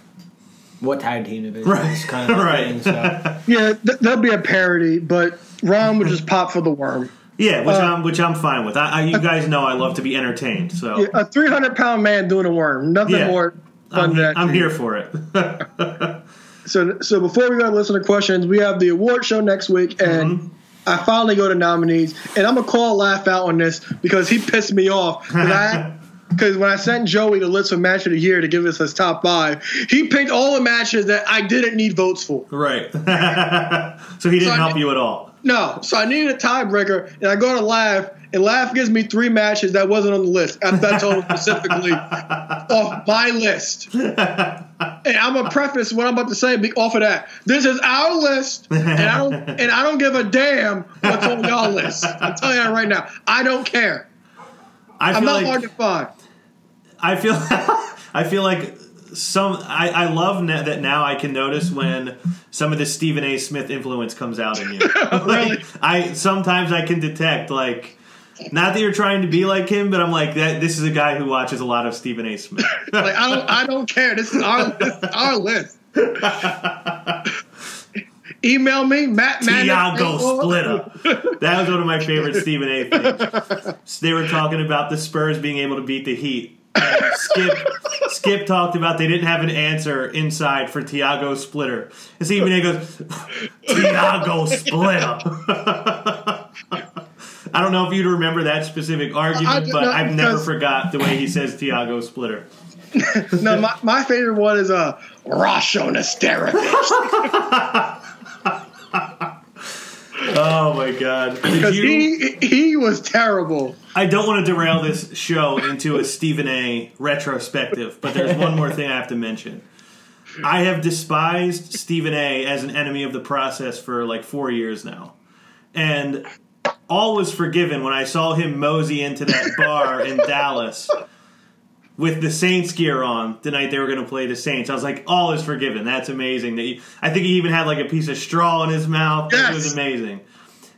What tag team division? Right. Kind of (laughs) Right. thing, so. (laughs) Yeah, th- there'll be a parody, but Ron would just pop for the worm. Yeah, which Uh, I'm which I'm fine with. I, I, you guys know I love to be entertained, so Yeah, a 300 pound man doing a worm. Nothing Yeah. more fun I'm, than that. I'm here for it. (laughs) So, so before we go to listen to questions, we have the award show next week, and Mm-hmm. I finally go to nominees, and I'm gonna call laugh out on this because he pissed me off. Because when I sent Joey the list of match of the year to give us his top five, he picked all the matches that I didn't need votes for. right. (laughs) so he didn't So help you at all. No, so I needed a tiebreaker, and I go to Laugh, and Laugh gives me three matches that wasn't on the list. I told him specifically off my list. (laughs) And I'm gonna preface what I'm about to say off of that. This is our list, and I don't and I don't give a damn what's on y'all list. I'm telling you that right now. I don't care. I I'm not like hard to find. I feel (laughs) I feel like some I, I love na- that now I can notice mm-hmm. when some of the Stephen A. Smith influence comes out in you. (laughs) like, I sometimes I can detect like not that you're trying to be like him, but I'm like that. This is a guy who watches a lot of Stephen A. Smith. (laughs) Like I don't I don't care. This is our this is our list. Email me, Matt. Tiago Splitter. That was one of my favorite Stephen A. things. They were talking about the Spurs being able to beat the Heat. Skip Skip talked about they didn't have an answer inside for Tiago Splitter. And Stephen A. goes, Tiago Splitter. (laughs) I don't know if you'd remember that specific argument, I do but not, I've never forgot the way he says Tiago Splitter. (laughs) no, my, my favorite one is uh, Rasho Nesterovich. (laughs) (laughs) Oh my god! Because he, he was terrible. I don't want to derail this show into a Stephen A. retrospective, but there's one more thing I have to mention. I have despised Stephen A. as an enemy of the process for like four years now. And all was forgiven when I saw him mosey into that bar in Dallas with the Saints gear on the night they were going to play the Saints. I was like, all is forgiven. That's amazing. That he, I think he even had like a piece of straw in his mouth. It was amazing.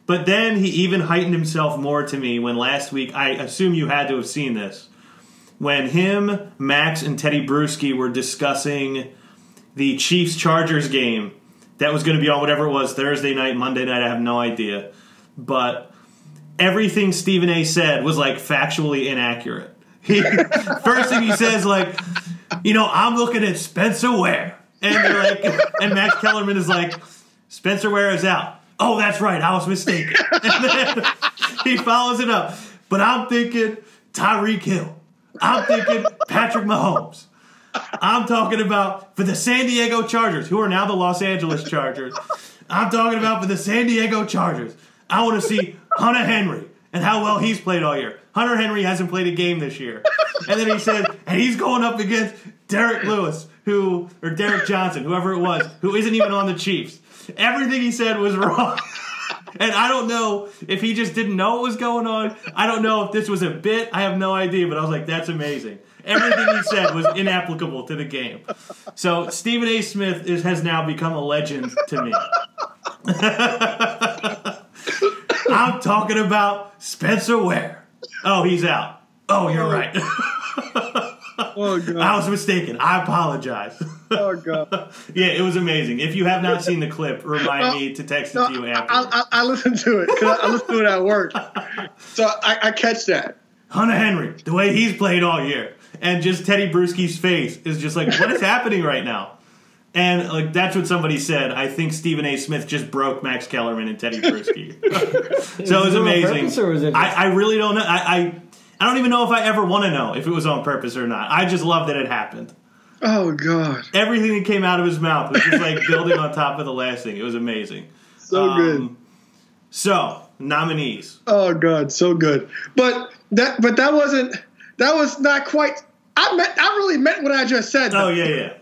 But then he even heightened himself more to me when last week, I assume you had to have seen this, when him, Max, and Teddy Bruschi were discussing the Chiefs Chargers game that was going to be on whatever it was Thursday night, Monday night, I have no idea. But everything Stephen A said was like factually inaccurate. He, first thing he says, like, you know, I'm looking at Spencer Ware. And they're like, and Max Kellerman is like, Spencer Ware is out. Oh, that's right. I was mistaken. He follows it up. But I'm thinking Tyreek Hill. I'm thinking Patrick Mahomes. I'm talking about for the San Diego Chargers, who are now the Los Angeles Chargers. I'm talking about for the San Diego Chargers. I want to see Hunter Henry and how well he's played all year. Hunter Henry hasn't played a game this year. And then he said, and he's going up against Derek Lewis, who, or Derek Johnson, whoever it was, who isn't even on the Chiefs. Everything he said was (laughs) wrong. And I don't know if he just didn't know what was going on. I don't know if this was a bit. I have no idea, but I was like, that's amazing. Everything he said was inapplicable to the game. So Stephen A. Smith is, has now become a legend to me. (laughs) I'm talking about Spencer Ware. Oh, he's out. Oh, you're oh. right. (laughs) Oh, God. I was mistaken. I apologize. Oh, God. (laughs) yeah, it was amazing. If you have not seen the clip, remind me to text it No, to you I. I, I listened to it because I, I listened to it at work. So I, I catch that. Hunter Henry, the way he's played all year, and just Teddy Bruschi's face is just like, what is happening right now? And like that's what somebody said. I think Stephen A. Smith just broke Max Kellerman and Teddy Bruschi. (laughs) so it was amazing. or was it I, just- I really don't know. I, I I don't even know if I ever want to know if it was on purpose or not. I just love that it happened. Oh, God. Everything that came out of his mouth was just like building on top of the last thing. It was amazing. So Um, good. So nominees. Oh god, so good. But that but that wasn't that was not quite I meant I really meant what I just said. Oh yeah, yeah.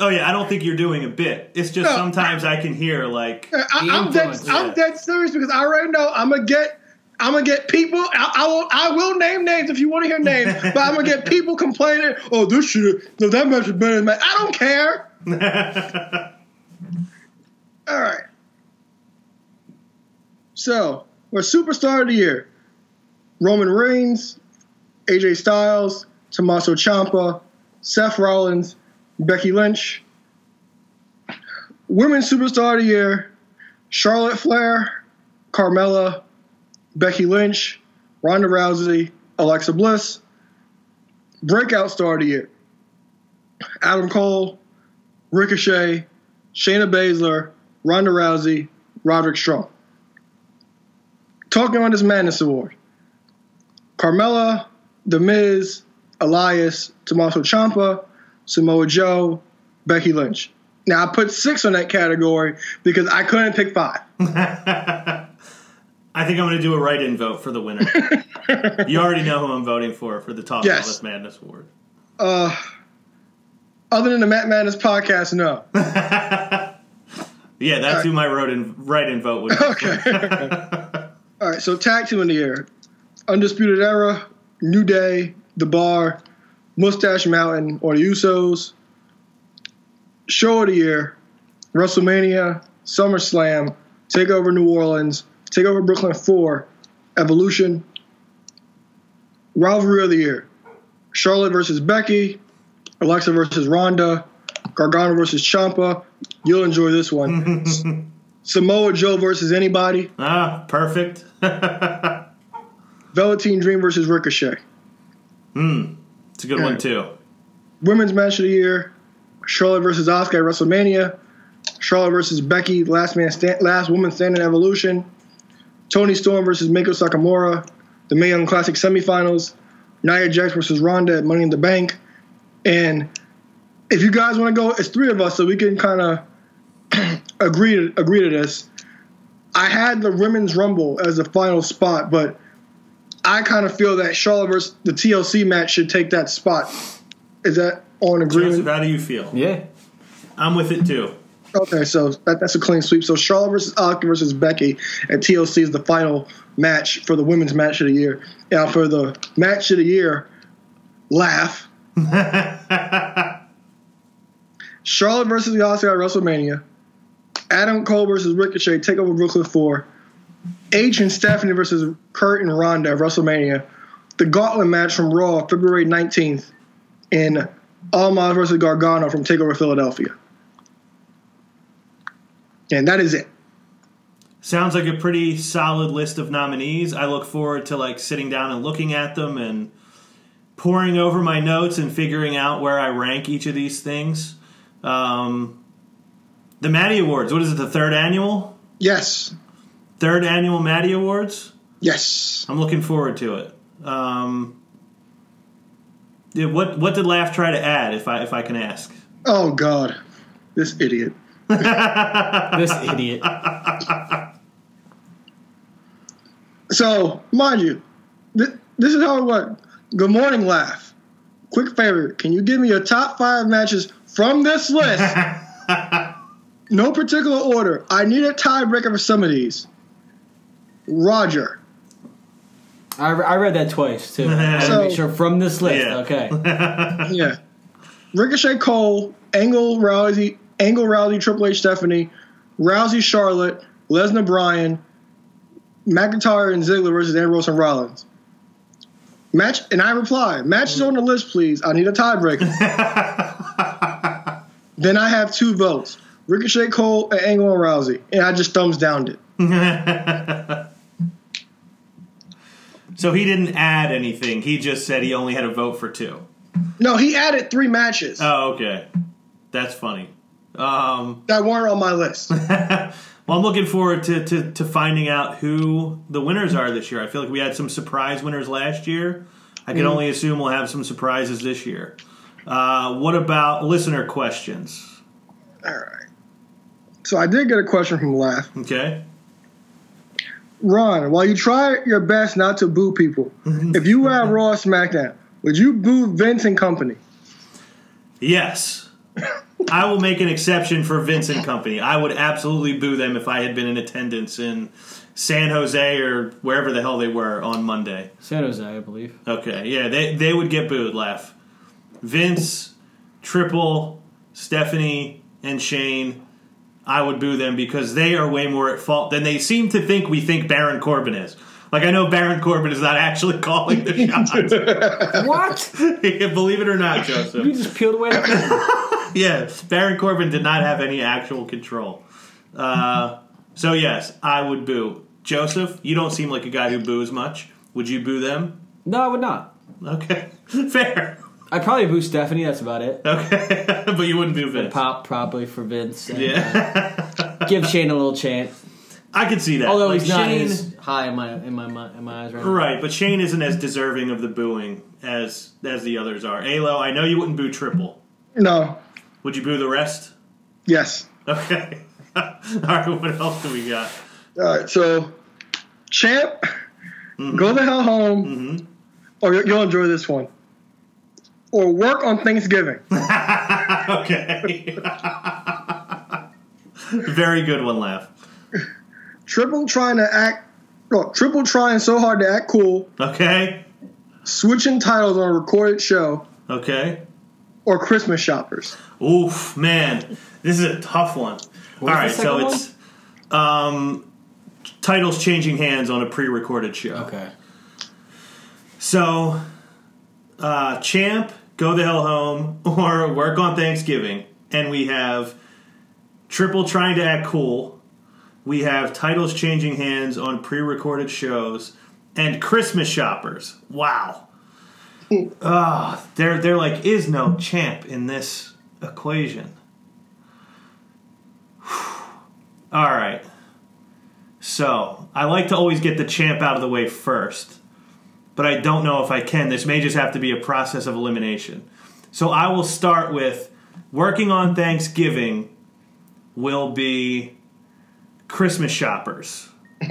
Oh yeah, I don't think you're doing a bit. It's just No. sometimes I can hear like I, I'm dead influence, I'm dead serious because I already know I'm gonna get I'm gonna get people. I, I will. I will name names if you want to hear names, (laughs) but I'm gonna get people complaining. Oh, this shit. No, that match is better than that. I don't care. (laughs) All right. So, our superstar of the year: Roman Reigns, AJ Styles, Tommaso Ciampa, Seth Rollins, Becky Lynch. Women's superstar of the year: Charlotte Flair, Carmella, Becky Lynch, Ronda Rousey, Alexa Bliss. Breakout star of the year: Adam Cole, Ricochet, Shayna Baszler, Ronda Rousey, Roderick Strong. Talking on this Madness Award: Carmella, The Miz, Elias, Tommaso Ciampa, Samoa Joe, Becky Lynch. Now I put six on that category because I couldn't pick five. (laughs) I think I'm going to do a write-in vote for the winner. (laughs) you already know who I'm voting for for the Talk Yes. Madness Award. Uh, other than the Matt Madness podcast, no. (laughs) Yeah, that's who my wrote-in write-in vote would be. Okay. All right, so tag team in the air. Undisputed Era, New Day, The Bar, Mustache Mountain, or the Usos. Show of the year, WrestleMania, SummerSlam, TakeOver New Orleans, TakeOver Brooklyn 4, Evolution. Rivalry of the year, Charlotte versus Becky, Alexa versus Ronda, Gargano versus Ciampa. You'll enjoy this one. (laughs) Samoa Joe versus anybody. Ah, perfect. (laughs) Velveteen Dream versus Ricochet. It's a good one too. Women's match of the year: Charlotte versus Asuka at WrestleMania. Charlotte versus Becky, last man, sta- last woman standing Evolution. Toni Storm versus Meiko Satomura, the Mae Young Classic semifinals, Nia Jax versus Ronda at Money in the Bank, and if you guys want to go, it's three of us, so we can kind of (clears throat) agree to agree to this. I had the women's rumble as the final spot, but I kind of feel that Charlotte versus the TLC match should take that spot. Is that on Joseph, agreement? how do you feel? Yeah. I'm with it too. Okay, so that, that's a clean sweep. So Charlotte versus Asuka versus Becky at TLC is the final match for the women's match of the year. Now for the match of the year, laugh. (laughs) Charlotte versus Asuka at WrestleMania. Adam Cole versus Ricochet TakeOver Brooklyn 4. H and Stephanie versus Kurt and Ronda at WrestleMania. The Gauntlet match from Raw February 19th. And Almas versus Gargano from Takeover Philadelphia. And that is it. Sounds like a pretty solid list of nominees. I look forward to like sitting down and looking at them and pouring over my notes and figuring out where I rank each of these things. Um, the Maddie Awards. What is it? The third annual? Yes. Third annual Maddie Awards. Yes. I'm looking forward to it. Um, yeah, what what did Laugh try to add? If I if I can ask. Oh God, this idiot. (laughs) This idiot. So, mind you, th- this is how it went. Good morning, laugh. Quick favor, can you give me your top five matches from this list? (laughs) no particular order. I need a tiebreaker for some of these. Roger. I, re- I read that twice too. So- make sure from this list. Yeah. Okay. (laughs) Yeah. Ricochet Cole, Angle Rousey, Angle Rousey, Triple H Stephanie, Rousey Charlotte, Lesnar Bryan, McIntyre and Ziggler versus Ambrose and Rollins. Match and I reply, matches on the list, please. I need a tiebreaker. (laughs) (laughs) then I have two votes. Ricochet Cole and Angle and Rousey. And I just thumbs downed it. So he didn't add anything. He just said he only had a vote for two. No, he added three matches Oh, okay. That's funny. Um, (laughs) that weren't on my list. (laughs) well, I'm looking forward to, to, to finding out who the winners are this year. I feel like we had some surprise winners last year. I can only assume we'll have some surprises this year. Uh, what about listener questions? All right. So I did get a question from Laugh. Okay. Ron, while you try your best not to boo people, mm-hmm. if you were at Raw or SmackDown, would you boo Vince and company? Yes. I will make an exception for Vince and Company. I would absolutely boo them if I had been in attendance in San Jose or wherever the hell they were on Monday. San Jose, I believe. Okay, yeah, they they would get booed. Laugh. Vince, Triple, Stephanie, and Shane. I would boo them because they are way more at fault than they seem to think we think Baron Corbin is. Like I know Baron Corbin is not actually (laughs) calling the (laughs) shots. What? (laughs) Believe it or not, Joseph. you just peeled away. The Yeah, Baron Corbin did not have any actual control. Uh, so yes, I would boo. Joseph, you don't seem like a guy who boos much. Would you boo them? no, I would not. Okay, fair. I'd probably boo Stephanie. That's about it. Okay, (laughs) but you wouldn't boo Vince. Pop probably for Vince. And, Yeah, uh, (laughs) give Shane a little chance. I could see that. Although like he's not Shane, as high in my in my mi- in my eyes right now. right? But Shane isn't as deserving of the booing as as the others are. Alo, I know you wouldn't boo Triple. No. Would you boo the rest? Yes. Okay. (laughs) All right. What else do we got? All right. So, champ, Mm-hmm. go the hell home, or you- you'll enjoy this one. Or work on Thanksgiving. (laughs) Okay. (laughs) Very good one, laugh. Triple trying to act. No, triple trying so hard to act cool, Okay. switching titles on a recorded show, Okay. or Christmas shoppers. Oof, man, this is a tough one. All right, so second it's um, titles changing hands on a pre-recorded show. Okay. So, uh, Champ, Go the Hell Home, (laughs) or Work on Thanksgiving. And we have Triple trying to act cool. We have titles changing hands on pre recorded shows. And Christmas shoppers. Wow. (laughs) Ah, there, there like is no champ in this equation. (sighs) All right. So I like to always get the champ out of the way first, but I don't know if I can. This may just have to be a process of elimination. So I will start with working on Thanksgiving will be Christmas shoppers. (laughs)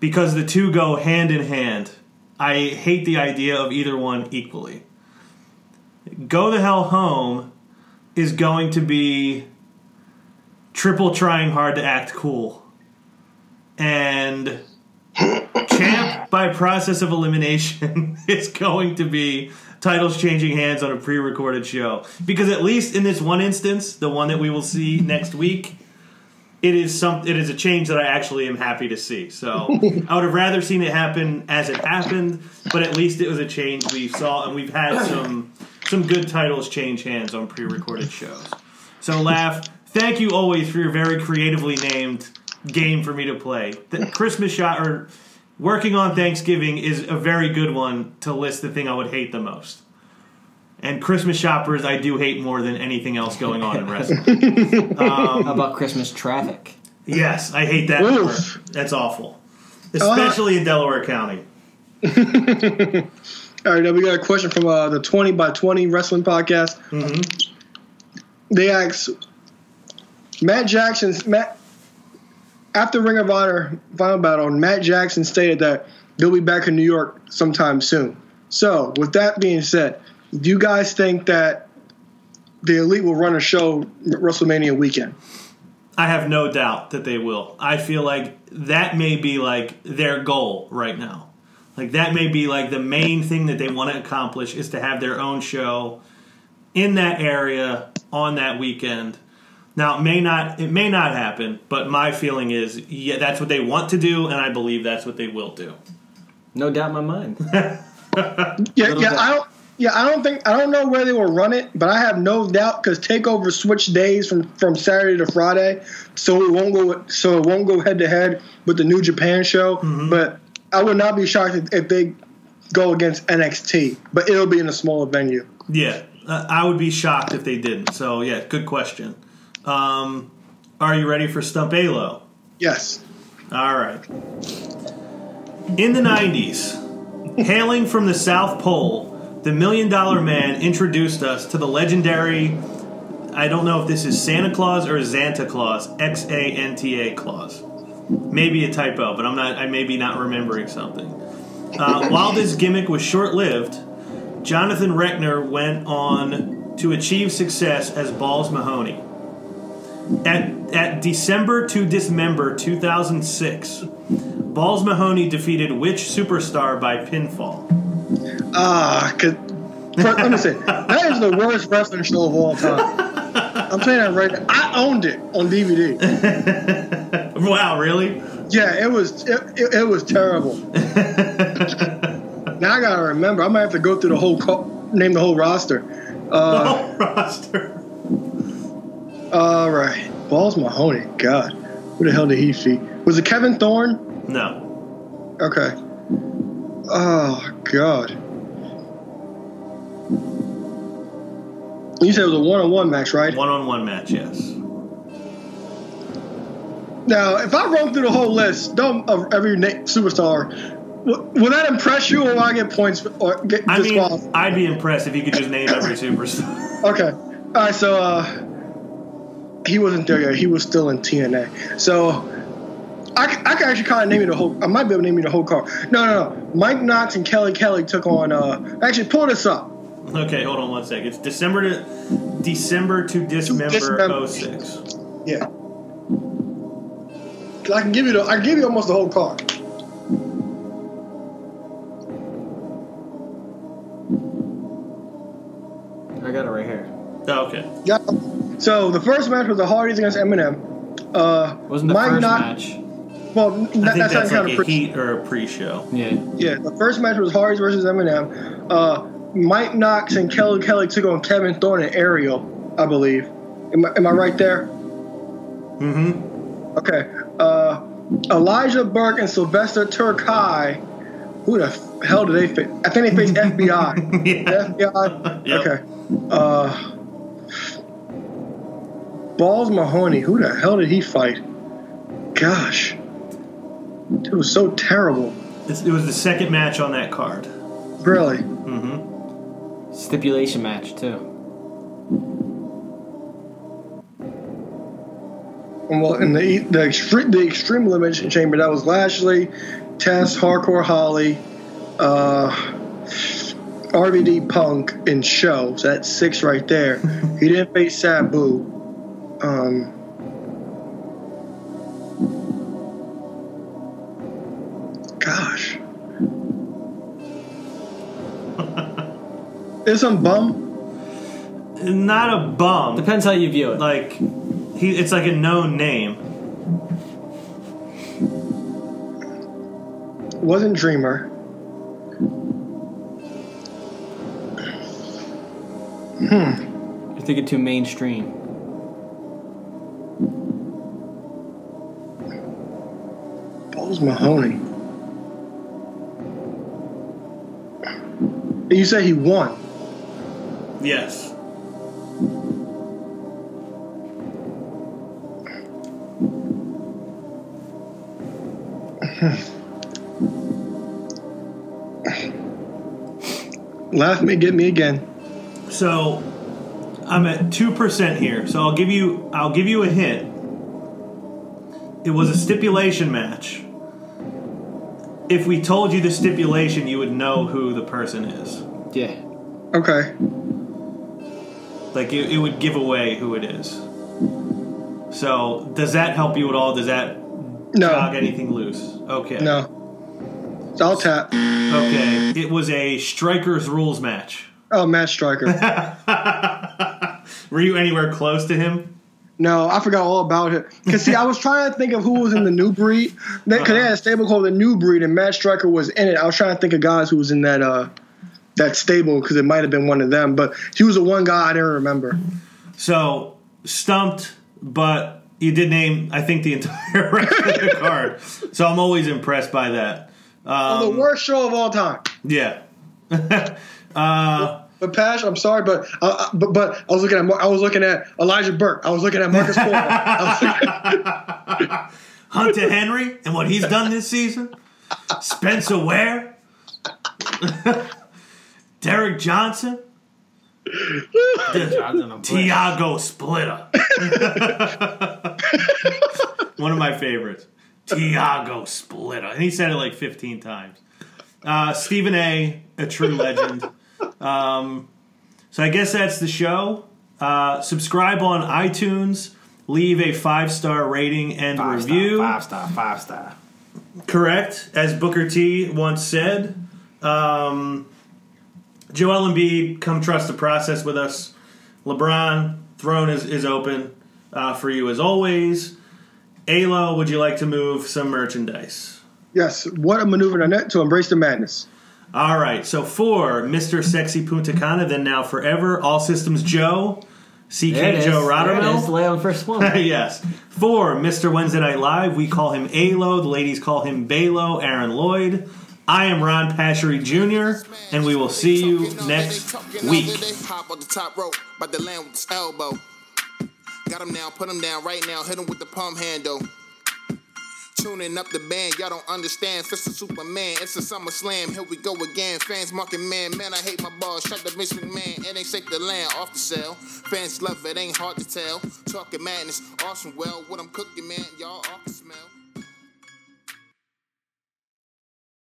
because the two go hand in hand. I hate the idea of either one equally. Go the hell home is going to be triple trying hard to act cool. And champ by process of elimination (laughs) is going to be titles changing hands on a pre-recorded show because at least in this one instance the one that we will see next week it is some it is a change that I actually am happy to see. So (laughs) I would have rather seen it happen as it happened, but at least it was a change we saw, and we've had some some good titles change hands on pre-recorded shows. So laugh. Thank you always for your very creatively named game for me to play. The Christmas shot or working on Thanksgiving is a very good one to list the thing I would hate the most. And Christmas shoppers, I do hate more than anything else going on in wrestling. (laughs) Um, How about Christmas traffic? Yes, I hate that That's awful, uh-huh. especially in Delaware County. (laughs) All right, now we got a question from uh, the 20 by 20 wrestling podcast. Mm-hmm. They ask Matt Jackson's Matt after Ring of Honor final battle. Matt Jackson stated that they'll be back in New York sometime soon. So, with that being said, do you guys think that the Elite will run a show WrestleMania weekend? I have no doubt that they will. I feel like that may be like their goal right now. Like that may be like the main thing that they want to accomplish is to have their own show in that area on that weekend. Now it may not it may not happen, but my feeling is yeah, that's what they want to do and I believe that's what they will do. No doubt in my mind. (laughs) Yeah, yeah, doubt. I don't. Yeah, I don't think I don't know where they will run it, but I have no doubt because Takeover switched days from from Saturday to Friday, so it won't go so it won't go head to head with the New Japan show. But I would not be shocked if, if they go against NXT, but it'll be in a smaller venue. Yeah, uh, I would be shocked if they didn't. So yeah, good question. Um, are you ready for Stump Alo? Yes. All right. In the 90s, hailing from the South Pole, the Million Dollar Man introduced us to the legendary. I don't know if this is Santa Claus or Xanta Claus, X A N T A Claus. Maybe a typo, but I'm not. I may be not remembering something. Uh, (laughs) while this gimmick was short-lived, Jonathan Rechner went on to achieve success as Balls Mahoney. At, at December to Dismember 2006, Balls Mahoney defeated which superstar by pinfall? Ah, cause let me say that is the worst wrestling show of all time. I'm saying that right. now. I owned it on DVD. (laughs) Wow, really? Yeah, it was it, it, it was terrible. (laughs) now I gotta remember. I might have to go through the whole co- name the whole roster. Uh, Whole roster. All right, Balls Mahoney. God, who the hell did he feed? Was it Kevin Thorne? No. Okay. Oh God. You said it was a one-on-one match, right? One on one match, yes. Now, if I run through the whole list don't, of every superstar, will that impress you, or will I get points or get I mean. I'd be impressed if you could just name every superstar. Okay. All right. So uh, he wasn't there yet. He was still in TNA. So I, I can actually kind of name you the whole. I might be able to name you the whole card. No, no, no. Mike Knox and Kelly Kelly took on. Uh, actually, pull this up. Okay, hold on one second. It's December to December to Dismember Dismember. 06. Yeah. 'Cause I can give you the. I can give you almost the whole card. I got it right here. Oh, okay. Yeah. So the first match was the Hardys against MNM. Uh, Wasn't the Mike first Knox- match? Well, I that, think that's, that's not like kind a of pre- heat or a pre-show. Yeah. Yeah, the first match was Hardys versus MNM. Uh, Mike Knox and Kelly Kelly took on Kevin Thorne and Ariel, I believe. Am I, am I right there? Mm-hmm. Okay. Uh, Elijah Burke and Sylvester Terkay. Who the hell do they face? I think they face (laughs) FBI. yeah. FBI. Yep. Okay. Uh, Balls Mahoney. Who the hell did he fight? Gosh, it was so terrible. It's, it was the second match on that card. Really. Mm-hmm. Stipulation match too. Well, in the the extreme the extreme elimination chamber, that was Lashley, Test, Hardcore Holly, uh, RVD, Punk, and Show. So that's six right there. he didn't face Sabu. Um, gosh, (laughs) Is some bum. Not a bum. Depends how you view it. Like he, it's like a known name. Wasn't Dreamer. Hmm. You're thinking too mainstream. Balls Mahoney. You say he won. Yes. (laughs) Laugh me, get me again. So I'm at two percent here. So I'll give you I'll give you a hint. It was a stipulation match. If we told you the stipulation, you would know who the person is. Yeah. Okay. Like it, it would give away who it is. So does that help you at all? Does that jog No. anything loose? Okay. No. So I'll tap. Okay. It was a strikers rules match. Oh, Matt Striker. (laughs) Were you anywhere close to him? No, I forgot all about it. Cause see, I was trying to think of who was in the new breed. Because they, 'cause they had a uh-huh. stable called the New Breed, and Matt Striker was in it. I was trying to think of guys who was in that uh that stable because it might have been one of them. But he was the one guy I didn't remember. So stumped, but you did name I think the entire (laughs) rest of the card. So I'm always impressed by that. Oh, the um, worst show of all time. Yeah. (laughs) Uh, But Pash, I'm sorry, but uh, but but I was looking at I was looking at Elijah Burke. I was looking at Marcus Paul. I was looking- (laughs) Hunter Henry and what he's done this season. Spencer Ware. (laughs) Derek Johnson. Tiago Splitter. (laughs) One of my favorites. Tiago Splitter. And he said it like 15 times. Uh, Stephen A., a true legend. Um, so I guess that's the show. Uh, subscribe on iTunes. Leave a five star rating and review. Five star. Five star. Correct, as Booker T once said. Um, Joel Embiid, come trust the process with us. LeBron, throne is, is open uh, for you as always. Alo, would you like to move some merchandise? yes, what a maneuver on to embrace the madness. All right, so for Mr. Sexy Punta Cana, then now forever, All Systems Joe, CK There it is. Joe There it is. Rottermill. Lay on first one. (laughs) yes. For Mr. Wednesday Night Live, we call him Alo. The ladies call him Balo, Aaron Lloyd. I am Ron Pashery Jr., and we will see you next week. Hop on the top rope, about to land with his elbow. Got him down, put him down right now, hit him with the palm handle. Tuning up the band, y'all don't understand. Fist of Superman, it's a summer slam. Here we go again. Fans marking man, man, I hate my balls. Shut the Vince McMahon, it ain't safe to land off the cell. Fans love it, ain't hard to tell. Talking madness, awesome. Well, what I'm cooking, man, y'all off the smell.